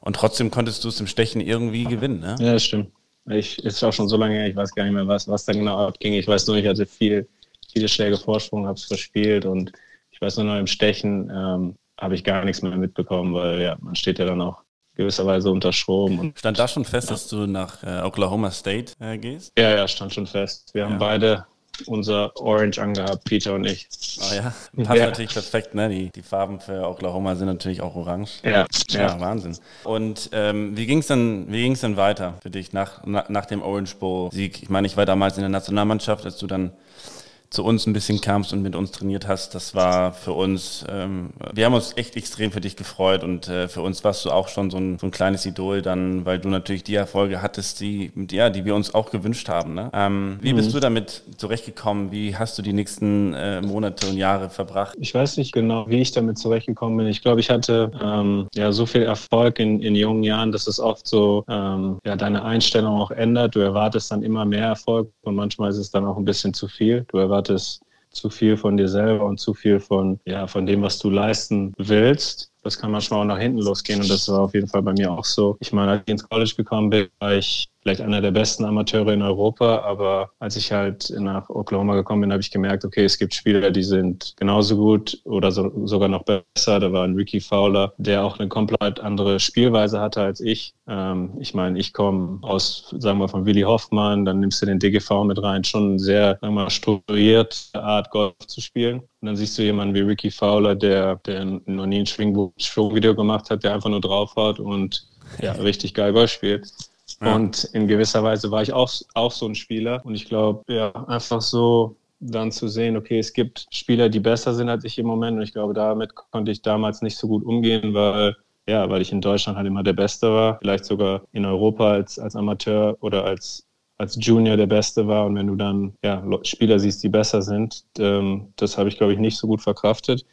S6: Und trotzdem konntest du es im Stechen irgendwie gewinnen, ne?
S4: Ja, das stimmt. Ich, ist auch schon so lange her, ich weiß gar nicht mehr, was, was da genau abging. Ich weiß nur, ich hatte viel, viele Schläge Vorsprung, habe es verspielt und ich weiß nur noch im Stechen ähm, habe ich gar nichts mehr mitbekommen, weil ja, man steht ja dann auch gewisserweise unter Strom.
S6: stand da schon fest, ja. dass du nach äh, Oklahoma State äh, gehst?
S4: Ja, ja, stand schon fest. Wir ja. haben beide unser Orange angehabt, Peter und ich.
S6: Oh ja, passt ja. natürlich perfekt, ne? Die, die Farben für Oklahoma sind natürlich auch orange.
S4: Ja,
S6: ja, ja. Wahnsinn. Und ähm, wie ging es dann, wie ging's dann weiter für dich nach, nach, nach dem Orange Bowl Sieg? Ich meine, ich war damals in der Nationalmannschaft, als du dann zu uns ein bisschen kamst und mit uns trainiert hast, das war für uns, ähm, wir haben uns echt extrem für dich gefreut und äh, für uns warst du auch schon so ein, so ein kleines Idol dann, weil du natürlich die Erfolge hattest, die, ja, die wir uns auch gewünscht haben. Ne? Ähm, wie mhm. bist du damit zurechtgekommen? Wie hast du die nächsten äh, Monate und Jahre verbracht?
S4: Ich weiß nicht genau, wie ich damit zurechtgekommen bin. Ich glaube, ich hatte ähm, ja so viel Erfolg in, in jungen Jahren, dass es oft so ähm, ja, deine Einstellung auch ändert. Du erwartest dann immer mehr Erfolg und manchmal ist es dann auch ein bisschen zu viel. Du erwartest erwartest zu viel von dir selber und zu viel von, ja, von dem, was du leisten willst das kann manchmal auch nach hinten losgehen und das war auf jeden Fall bei mir auch so. Ich meine, als ich ins College gekommen bin, war ich vielleicht einer der besten Amateure in Europa, aber als ich halt nach Oklahoma gekommen bin, habe ich gemerkt, okay, es gibt Spieler, die sind genauso gut oder so, sogar noch besser. Da war ein Ricky Fowler, der auch eine komplett andere Spielweise hatte als ich. Ähm, ich meine, ich komme aus, sagen wir, von Willy Hoffmann, dann nimmst du den DGV mit rein, schon sehr, sagen wir strukturierte Art, Golf zu spielen. Und dann siehst du jemanden wie Ricky Fowler, der, der noch nie ein Schwingvideo gemacht hat, der einfach nur draufhaut und ja, richtig geil Golf spielt. Ja. Und in gewisser Weise war ich auch, auch so ein Spieler. Und ich glaube, ja, einfach so dann zu sehen, okay, es gibt Spieler, die besser sind als ich im Moment. Und ich glaube, damit konnte ich damals nicht so gut umgehen, weil ja, weil ich in Deutschland halt immer der Beste war, vielleicht sogar in Europa als, als Amateur oder als als Junior der Beste war und wenn du dann ja, Spieler siehst, die besser sind, ähm, das habe ich, glaube ich, nicht so gut verkraftet.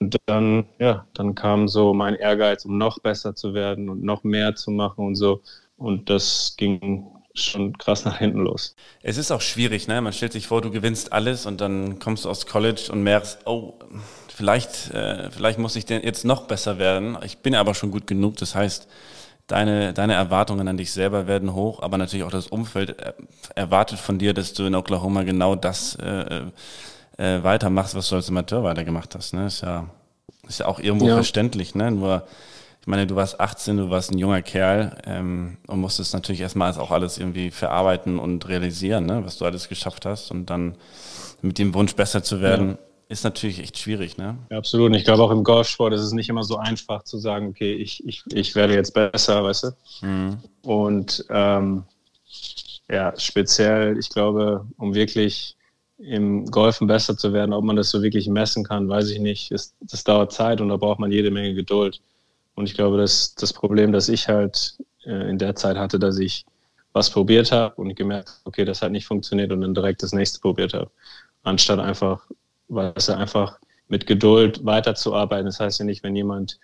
S4: Und dann, ja, dann kam so mein Ehrgeiz, um noch besser zu werden und noch mehr zu machen und so. Und das ging schon krass nach hinten los.
S6: Es ist auch schwierig, ne? Man stellt sich vor, du gewinnst alles und dann kommst du aus College und merkst, oh, vielleicht, äh, vielleicht muss ich denn jetzt noch besser werden. Ich bin aber schon gut genug. Das heißt, deine, deine Erwartungen an dich selber werden hoch, aber natürlich auch das Umfeld erwartet von dir, dass du in Oklahoma genau das äh, äh, weitermachst, was du als Amateur weitergemacht hast. Ne? Ist ja, ist ja auch irgendwo ja. verständlich. Ne? Nur, ich meine, du warst 18, du warst ein junger Kerl ähm, und musstest natürlich erstmal auch alles irgendwie verarbeiten und realisieren, ne? was du alles geschafft hast und dann mit dem Wunsch besser zu werden. Ja ist natürlich echt schwierig, ne?
S4: Ja, absolut. Und ich glaube auch im Golfsport ist es nicht immer so einfach zu sagen, okay, ich, ich, ich werde jetzt besser, weißt du? Mhm. Und ähm, ja, speziell, ich glaube, um wirklich im Golfen besser zu werden, ob man das so wirklich messen kann, weiß ich nicht. Es, das dauert Zeit und da braucht man jede Menge Geduld. Und ich glaube, das das Problem, das ich halt äh, in der Zeit hatte, dass ich was probiert habe und gemerkt, okay, das hat nicht funktioniert und dann direkt das nächste probiert habe, anstatt einfach weil es einfach mit Geduld weiterzuarbeiten. Das heißt ja nicht, wenn jemand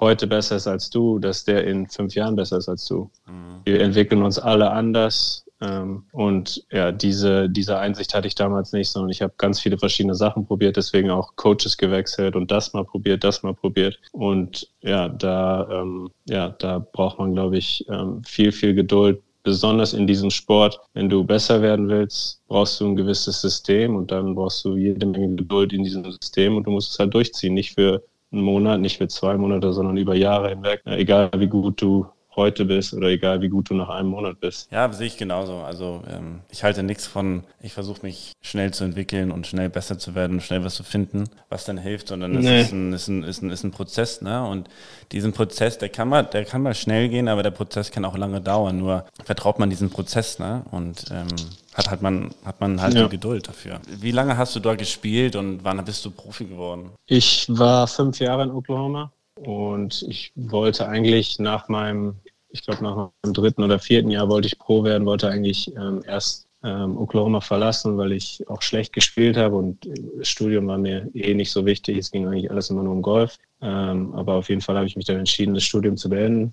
S4: heute besser ist als du, dass der in fünf Jahren besser ist als du. Mhm. Wir entwickeln uns alle anders. Ähm, und ja, diese, diese Einsicht hatte ich damals nicht, sondern ich habe ganz viele verschiedene Sachen probiert, deswegen auch Coaches gewechselt und das mal probiert, das mal probiert. Und ja, da, ähm, ja, da braucht man, glaube ich, ähm, viel, viel Geduld, besonders in diesem Sport, wenn du besser werden willst, brauchst du ein gewisses System und dann brauchst du jede Menge Geduld in diesem System und du musst es halt durchziehen, nicht für einen Monat, nicht für zwei Monate, sondern über Jahre hinweg. Egal wie gut du heute bist oder egal wie gut du nach einem Monat bist.
S6: Ja, sehe ich genauso. Also ähm, ich halte nichts von, ich versuche mich schnell zu entwickeln und schnell besser zu werden und schnell was zu finden, was dann hilft, sondern es nee. ist, ein, ist, ein, ist, ein, ist ein Prozess, ne? Und diesen Prozess, der kann mal, der kann mal schnell gehen, aber der Prozess kann auch lange dauern. Nur vertraut man diesen Prozess, ne? Und ähm, hat, hat man, hat man halt ja. die Geduld dafür. Wie lange hast du dort gespielt und wann bist du Profi geworden?
S4: Ich war fünf Jahre in Oklahoma und ich wollte eigentlich nach meinem, ich glaube nach meinem dritten oder vierten Jahr wollte ich Pro werden, wollte eigentlich ähm, erst ähm, Oklahoma verlassen, weil ich auch schlecht gespielt habe und das Studium war mir eh nicht so wichtig. Es ging eigentlich alles immer nur um Golf. Ähm, aber auf jeden Fall habe ich mich dann entschieden, das Studium zu beenden.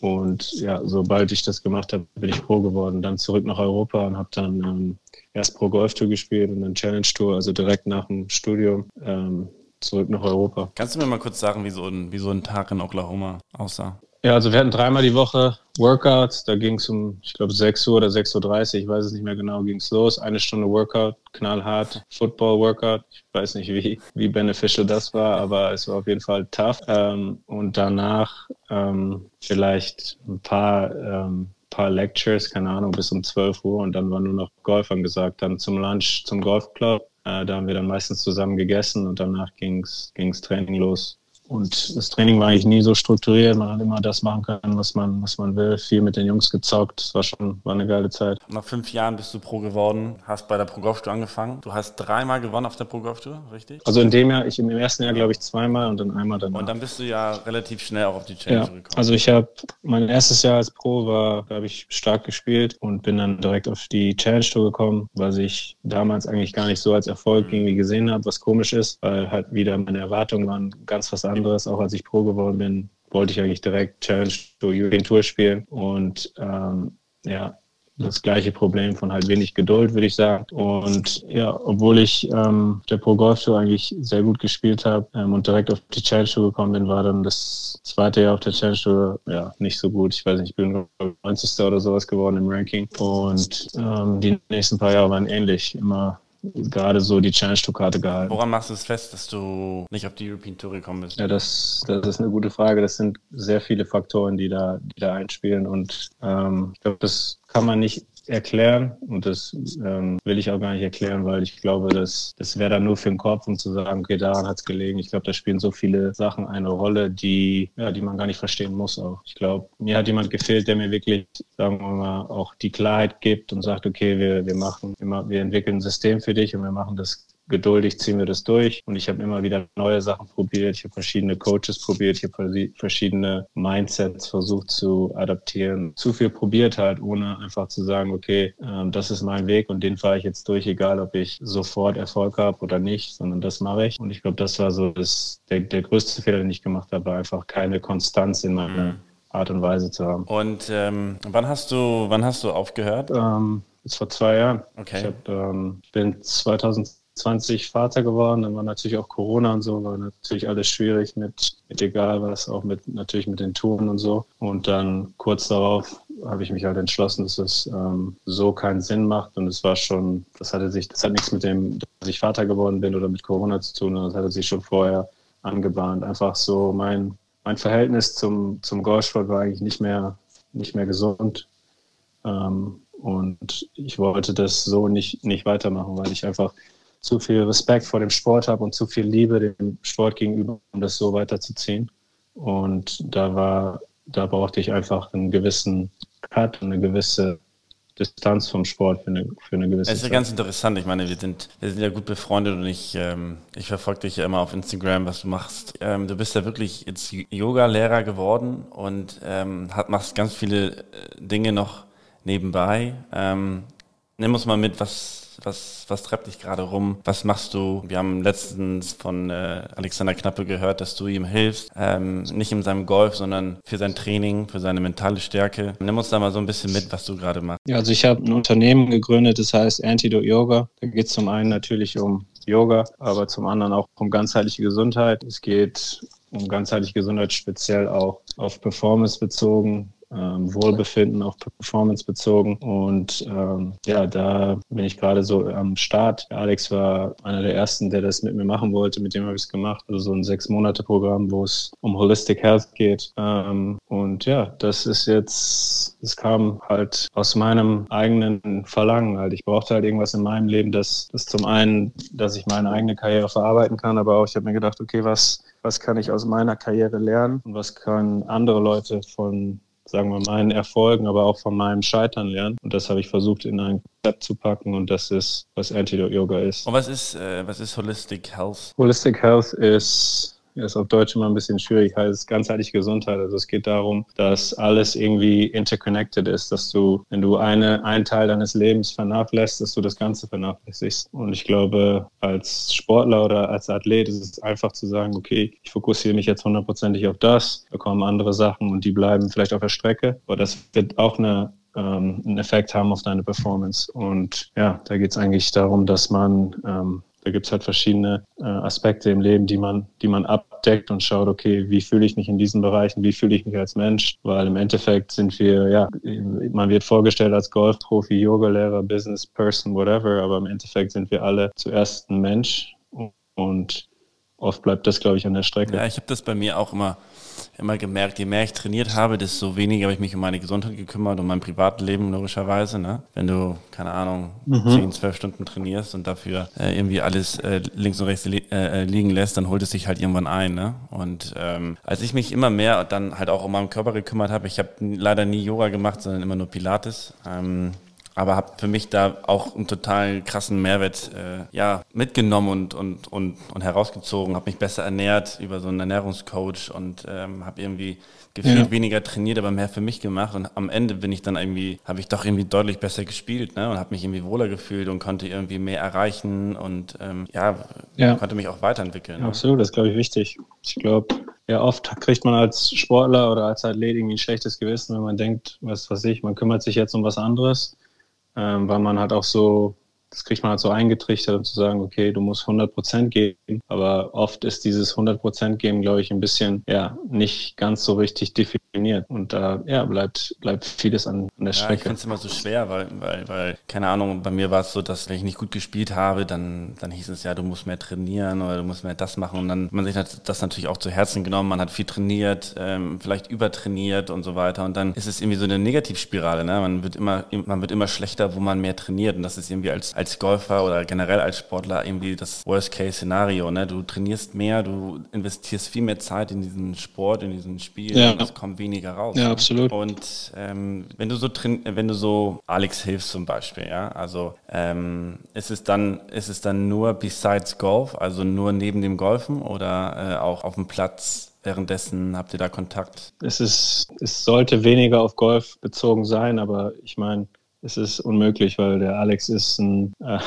S4: Und ja, sobald ich das gemacht habe, bin ich Pro geworden. Dann zurück nach Europa und habe dann ähm, erst Pro Golf Tour gespielt und dann Challenge Tour, also direkt nach dem Studium. Ähm, zurück nach Europa.
S6: Kannst du mir mal kurz sagen, wie so ein, wie so ein Tag in Oklahoma aussah?
S4: Ja, also wir hatten dreimal die Woche Workouts. Da ging es um, ich glaube, 6 Uhr oder 6.30 Uhr, ich weiß es nicht mehr genau, ging es los. Eine Stunde Workout, knallhart, Football-Workout. Ich weiß nicht, wie, wie beneficial das war, aber es war auf jeden Fall tough. Ähm, und danach ähm, vielleicht ein paar, ähm, paar Lectures, keine Ahnung, bis um 12 Uhr und dann war nur noch Golf angesagt. Dann zum Lunch zum Golfclub. Äh, da haben wir dann meistens zusammen gegessen und danach ging es Training los. Und das Training war eigentlich nie so strukturiert. Man hat immer das machen können, was man, was man will. Viel mit den Jungs gezockt. Das war schon war eine geile Zeit.
S6: Nach fünf Jahren bist du Pro geworden, hast bei der Pro Golf Tour angefangen. Du hast dreimal gewonnen auf der Pro Golf Tour, richtig?
S4: Also in dem Jahr, ich im ersten Jahr glaube ich zweimal und dann einmal danach.
S6: Und dann bist du ja relativ schnell auch auf die Challenge
S4: ja, gekommen. Also ich habe mein erstes Jahr als Pro war, habe ich stark gespielt und bin dann direkt auf die Challenge Tour gekommen, was ich damals eigentlich gar nicht so als Erfolg mhm. irgendwie gesehen habe, was komisch ist, weil halt wieder meine Erwartungen waren ganz was anderes anderes. Auch als ich Pro geworden bin, wollte ich eigentlich direkt Challenge Tour, European Tour spielen. Und ähm, ja, das gleiche Problem von halt wenig Geduld, würde ich sagen. Und ja, obwohl ich ähm, der Pro Golf Tour eigentlich sehr gut gespielt habe ähm, und direkt auf die Challenge Tour gekommen bin, war dann das zweite Jahr auf der Challenge Tour ja nicht so gut. Ich weiß nicht, ich bin 90. oder sowas geworden im Ranking. Und ähm, die nächsten paar Jahre waren ähnlich. Immer gerade so die Challenge-Tour-Karte gehalten.
S6: Woran machst du es fest, dass du nicht auf die European Tour gekommen bist?
S4: Ja, das, das ist eine gute Frage. Das sind sehr viele Faktoren, die da, die da einspielen. Und ähm, ich glaube, das kann man nicht erklären und das ähm, will ich auch gar nicht erklären, weil ich glaube, dass das wäre dann nur für den Kopf, um zu sagen, okay, daran hat es gelegen. Ich glaube, da spielen so viele Sachen eine Rolle, die ja, die man gar nicht verstehen muss auch. Ich glaube, mir hat jemand gefehlt, der mir wirklich, sagen wir mal, auch die Klarheit gibt und sagt, okay, wir, wir machen immer, wir entwickeln ein System für dich und wir machen das geduldig ziehen wir das durch. Und ich habe immer wieder neue Sachen probiert. Ich habe verschiedene Coaches probiert. Ich habe verschiedene Mindsets versucht zu adaptieren. Zu viel probiert halt, ohne einfach zu sagen, okay, äh, das ist mein Weg und den fahre ich jetzt durch, egal ob ich sofort Erfolg habe oder nicht, sondern das mache ich. Und ich glaube, das war so das, der, der größte Fehler, den ich gemacht habe, war einfach keine Konstanz in meiner mhm. Art und Weise zu haben.
S6: Und ähm, wann hast du, wann hast du aufgehört?
S4: Ähm, jetzt vor zwei Jahren. Okay. Ich hab, ähm, bin 2000 20 Vater geworden, dann war natürlich auch Corona und so, war natürlich alles schwierig mit, mit egal was, auch mit natürlich mit den Touren und so. Und dann kurz darauf habe ich mich halt entschlossen, dass es ähm, so keinen Sinn macht. Und es war schon, das hatte sich, das hat nichts mit dem, dass ich Vater geworden bin oder mit Corona zu tun, das hatte sich schon vorher angebahnt. Einfach so mein, mein Verhältnis zum, zum Golfsport war eigentlich nicht mehr, nicht mehr gesund. Ähm, und ich wollte das so nicht, nicht weitermachen, weil ich einfach zu viel Respekt vor dem Sport habe und zu viel Liebe dem Sport gegenüber, um das so weiterzuziehen. Und da war, da brauchte ich einfach einen gewissen Cut, eine gewisse Distanz vom Sport für eine, für eine gewisse
S6: Es ist ja ganz interessant. Ich meine, wir sind, wir sind ja gut befreundet und ich, ähm, ich verfolge dich ja immer auf Instagram, was du machst. Ähm, du bist ja wirklich jetzt Yoga-Lehrer geworden und ähm, hat, machst ganz viele äh, Dinge noch nebenbei. Ähm, nimm uns mal mit, was, was, was treibt dich gerade rum? Was machst du? Wir haben letztens von äh, Alexander Knappe gehört, dass du ihm hilfst, ähm, nicht in seinem Golf, sondern für sein Training, für seine mentale Stärke. Nimm uns da mal so ein bisschen mit, was du gerade machst.
S4: Ja, also ich habe ein Unternehmen gegründet, das heißt Antidote Yoga. Da geht es zum einen natürlich um Yoga, aber zum anderen auch um ganzheitliche Gesundheit. Es geht um ganzheitliche Gesundheit speziell auch auf Performance bezogen, ähm, Wohlbefinden auf Performance bezogen. Und ähm, ja, da bin ich gerade so am Start. Alex war einer der ersten, der das mit mir machen wollte. Mit dem habe ich es gemacht. Also so ein Sechs-Monate-Programm, wo es um Holistic Health geht. Ähm, und ja, das ist jetzt, es kam halt aus meinem eigenen Verlangen. Halt. Ich brauchte halt irgendwas in meinem Leben, das, das zum einen, dass ich meine eigene Karriere verarbeiten kann, aber auch ich habe mir gedacht, okay, was was kann ich aus meiner Karriere lernen und was können andere Leute von sagen wir, meinen Erfolgen, aber auch von meinem Scheitern lernen. Und das habe ich versucht in ein Konzept zu packen und das ist, was Antidote Yoga ist.
S6: Und was ist, äh, was ist Holistic Health?
S4: Holistic Health ist ist auf Deutsch immer ein bisschen schwierig, heißt ganzheitliche Gesundheit. Also es geht darum, dass alles irgendwie interconnected ist, dass du, wenn du eine, einen Teil deines Lebens vernachlässigst, dass du das Ganze vernachlässigst. Und ich glaube, als Sportler oder als Athlet ist es einfach zu sagen, okay, ich fokussiere mich jetzt hundertprozentig auf das, bekomme andere Sachen und die bleiben vielleicht auf der Strecke. Aber das wird auch eine ähm, einen Effekt haben auf deine Performance. Und ja, da geht es eigentlich darum, dass man ähm, da gibt es halt verschiedene äh, Aspekte im Leben, die man, die man abdeckt und schaut, okay, wie fühle ich mich in diesen Bereichen, wie fühle ich mich als Mensch, weil im Endeffekt sind wir, ja, man wird vorgestellt als Golfprofi, Yogalehrer, Business Person, whatever, aber im Endeffekt sind wir alle zuerst ein Mensch und oft bleibt das, glaube ich, an der Strecke.
S6: Ja, ich habe das bei mir auch immer immer gemerkt, je mehr ich trainiert habe, desto weniger habe ich mich um meine Gesundheit gekümmert, um mein Privatleben logischerweise. Ne? Wenn du, keine Ahnung, mhm. 10, 12 Stunden trainierst und dafür äh, irgendwie alles äh, links und rechts li äh, äh, liegen lässt, dann holt es sich halt irgendwann ein. Ne? Und ähm, als ich mich immer mehr dann halt auch um meinen Körper gekümmert habe, ich habe leider nie Yoga gemacht, sondern immer nur Pilates. Ähm, aber habe für mich da auch einen total krassen Mehrwert äh, ja, mitgenommen und, und, und, und herausgezogen, habe mich besser ernährt über so einen Ernährungscoach und ähm, habe irgendwie gefühlt ja. weniger trainiert, aber mehr für mich gemacht und am Ende bin ich dann irgendwie, habe ich doch irgendwie deutlich besser gespielt ne? und habe mich irgendwie wohler gefühlt und konnte irgendwie mehr erreichen und ähm, ja, ja, konnte mich auch weiterentwickeln.
S4: Ne? absolut, das ist glaube ich wichtig. Ich glaube, ja, oft kriegt man als Sportler oder als Athlet irgendwie ein schlechtes Gewissen, wenn man denkt, was weiß ich, man kümmert sich jetzt um was anderes ähm, weil man halt auch so das kriegt man halt so eingetrichtert, um zu sagen, okay, du musst 100 Prozent geben. Aber oft ist dieses 100 Prozent geben, glaube ich, ein bisschen, ja, nicht ganz so richtig definiert. Und da, ja, bleibt, bleibt vieles an, an der Strecke. Ja, ich
S6: finde es immer so schwer, weil, weil, weil, keine Ahnung, bei mir war es so, dass wenn ich nicht gut gespielt habe, dann, dann hieß es ja, du musst mehr trainieren oder du musst mehr das machen. Und dann hat man sich das natürlich auch zu Herzen genommen. Man hat viel trainiert, ähm, vielleicht übertrainiert und so weiter. Und dann ist es irgendwie so eine Negativspirale, ne? Man wird immer, man wird immer schlechter, wo man mehr trainiert. Und das ist irgendwie als, als als Golfer oder generell als Sportler irgendwie das Worst-Case-Szenario. Ne? Du trainierst mehr, du investierst viel mehr Zeit in diesen Sport, in diesen Spiel ja. und es kommt weniger raus.
S4: Ja, ne? absolut.
S6: Und ähm, wenn du so wenn du so Alex hilfst zum Beispiel, ja, also ähm, ist es dann ist es dann nur besides Golf, also nur neben dem Golfen oder äh, auch auf dem Platz? Währenddessen habt ihr da Kontakt?
S4: Es ist, es sollte weniger auf Golf bezogen sein, aber ich meine, es ist unmöglich, weil der Alex ist ein, äh,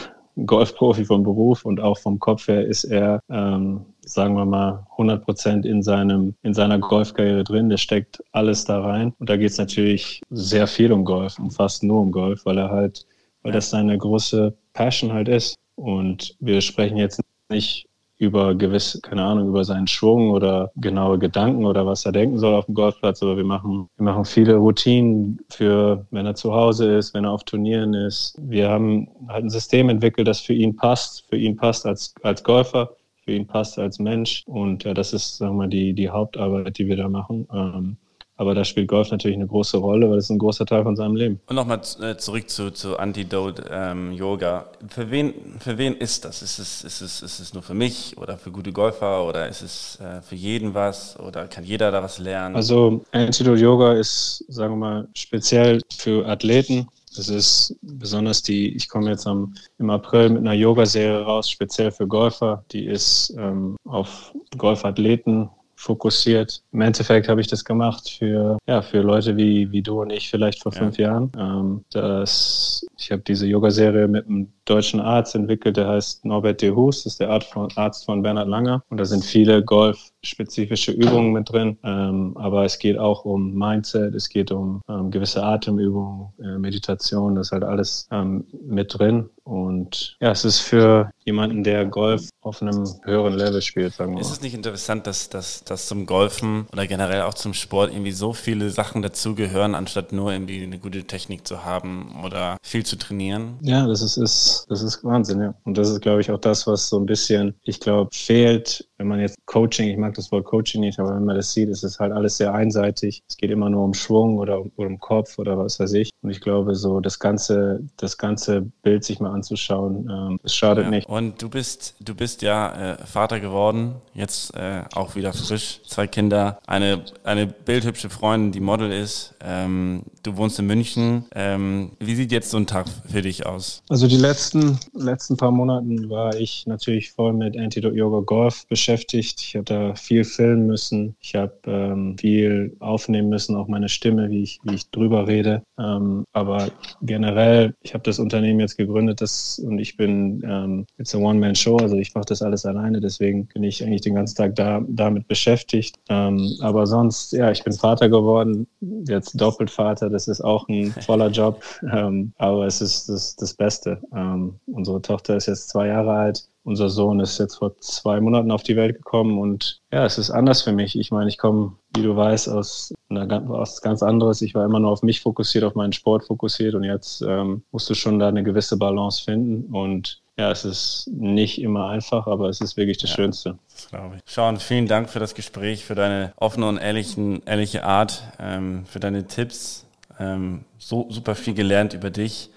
S4: Golfprofi vom Beruf und auch vom Kopf her ist er, ähm, sagen wir mal, 100 Prozent in seinem in seiner Golfkarriere drin. Der steckt alles da rein und da geht es natürlich sehr viel um Golf und fast nur um Golf, weil er halt, weil das seine große Passion halt ist. Und wir sprechen jetzt nicht über gewisse, keine Ahnung, über seinen Schwung oder genaue Gedanken oder was er denken soll auf dem Golfplatz. Aber wir machen, wir machen viele Routinen für, wenn er zu Hause ist, wenn er auf Turnieren ist. Wir haben halt ein System entwickelt, das für ihn passt, für ihn passt als, als Golfer, für ihn passt als Mensch. Und ja, das ist, sagen wir mal, die, die Hauptarbeit, die wir da machen. Ähm, aber da spielt Golf natürlich eine große Rolle, weil es ein großer Teil von seinem Leben.
S6: Und nochmal äh, zurück zu, zu Antidote ähm, Yoga. Für wen, für wen ist das? Ist es, ist, es, ist es nur für mich oder für gute Golfer oder ist es äh, für jeden was oder kann jeder da was lernen?
S4: Also Antidote Yoga ist, sagen wir mal, speziell für Athleten. Das ist besonders die, ich komme jetzt am, im April mit einer Yoga-Serie raus, speziell für Golfer. Die ist ähm, auf Golfathleten fokussiert. Im Endeffekt habe ich das gemacht für, ja, für Leute wie, wie du und ich vielleicht vor ja. fünf Jahren. Ähm, das, ich habe diese Yoga-Serie mit einem deutschen Arzt entwickelt, der heißt Norbert de Hus, das ist der Arzt von, Arzt von Bernhard Langer. Und da sind viele golfspezifische Übungen mit drin. Ähm, aber es geht auch um Mindset, es geht um ähm, gewisse Atemübungen, äh, Meditation, das ist halt alles ähm, mit drin. Und ja, es ist für jemanden, der Golf auf einem höheren Level spielt, sagen wir mal.
S6: Ist es nicht interessant, dass, dass, dass zum Golfen oder generell auch zum Sport irgendwie so viele Sachen dazugehören, anstatt nur irgendwie eine gute Technik zu haben oder viel zu trainieren?
S4: Ja, das ist, ist das ist Wahnsinn, ja. Und das ist, glaube ich, auch das, was so ein bisschen, ich glaube, fehlt, wenn man jetzt Coaching, ich mag das Wort Coaching nicht, aber wenn man das sieht, ist es halt alles sehr einseitig. Es geht immer nur um Schwung oder um, oder um Kopf oder was weiß ich. Und ich glaube, so das ganze, das ganze Bild sich mal anzuschauen, ähm, das schadet ja. nicht.
S6: Und du bist, du bist ja äh, Vater geworden, jetzt äh, auch wieder frisch, zwei Kinder, eine, eine bildhübsche Freundin, die Model ist. Ähm, du wohnst in München. Ähm, wie sieht jetzt so ein Tag für dich aus?
S4: Also die letzten letzten, letzten paar Monaten war ich natürlich voll mit Antidote Yoga Golf beschäftigt. Ich habe da viel filmen müssen. Ich habe ähm, viel aufnehmen müssen, auch meine Stimme, wie ich, wie ich drüber rede. Ähm, aber generell, ich habe das Unternehmen jetzt gegründet das, und ich bin ähm, jetzt eine One-Man-Show, also ich mache das alles alleine. Deswegen bin ich eigentlich den ganzen Tag da, damit beschäftigt. Ähm, aber sonst, ja, ich bin Vater geworden, jetzt doppelt Vater. Das ist auch ein voller Job, ähm, aber es ist das, das Beste. Ähm, unsere Tochter ist jetzt zwei Jahre alt unser Sohn ist jetzt vor zwei Monaten auf die Welt gekommen und ja, es ist anders für mich. Ich meine, ich komme, wie du weißt, aus einer ganz, was ganz anderes. Ich war immer nur auf mich fokussiert, auf meinen Sport fokussiert und jetzt ähm, musst du schon da eine gewisse Balance finden und ja, es ist nicht immer einfach, aber es ist wirklich das ja, Schönste. Das
S6: glaube ich. Sean, vielen Dank für das Gespräch, für deine offene und ehrlichen, ehrliche Art, ähm, für deine Tipps. Ähm, so super viel gelernt über dich,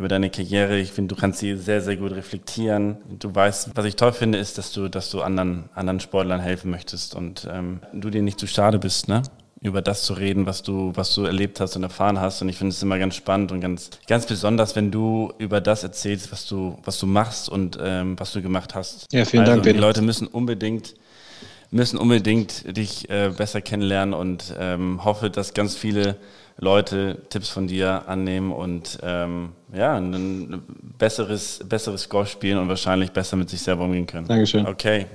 S6: über deine Karriere. Ich finde, du kannst sie sehr, sehr gut reflektieren. Du weißt, was ich toll finde, ist, dass du, dass du anderen, anderen Sportlern helfen möchtest und ähm, du dir nicht zu schade bist, ne? über das zu reden, was du, was du erlebt hast und erfahren hast. Und ich finde es immer ganz spannend und ganz, ganz besonders, wenn du über das erzählst, was du, was du machst und ähm, was du gemacht hast.
S4: Ja, vielen also, Dank.
S6: Die Leute müssen unbedingt, müssen unbedingt dich äh, besser kennenlernen und ähm, hoffe, dass ganz viele Leute Tipps von dir annehmen und ähm, ja, ein besseres, besseres Golf spielen und wahrscheinlich besser mit sich selber umgehen können.
S4: Dankeschön.
S6: Okay.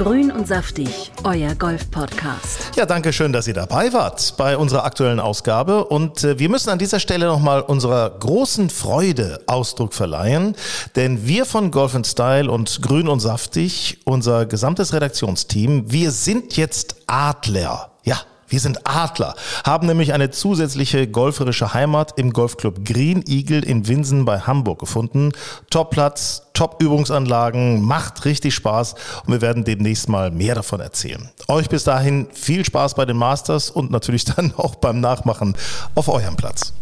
S2: Grün und saftig, euer Golf-Podcast.
S1: Ja, danke schön, dass ihr dabei wart bei unserer aktuellen Ausgabe. Und äh, wir müssen an dieser Stelle nochmal unserer großen Freude Ausdruck verleihen, denn wir von Golf Style und Grün und saftig, unser gesamtes Redaktionsteam, wir sind jetzt Adler. Ja, wir sind Adler, haben nämlich eine zusätzliche golferische Heimat im Golfclub Green Eagle in Winsen bei Hamburg gefunden. Top-Platz, Top-Übungsanlagen, macht richtig Spaß und wir werden demnächst mal mehr davon erzählen. Euch bis dahin viel Spaß bei den Masters und natürlich dann auch beim Nachmachen auf eurem Platz.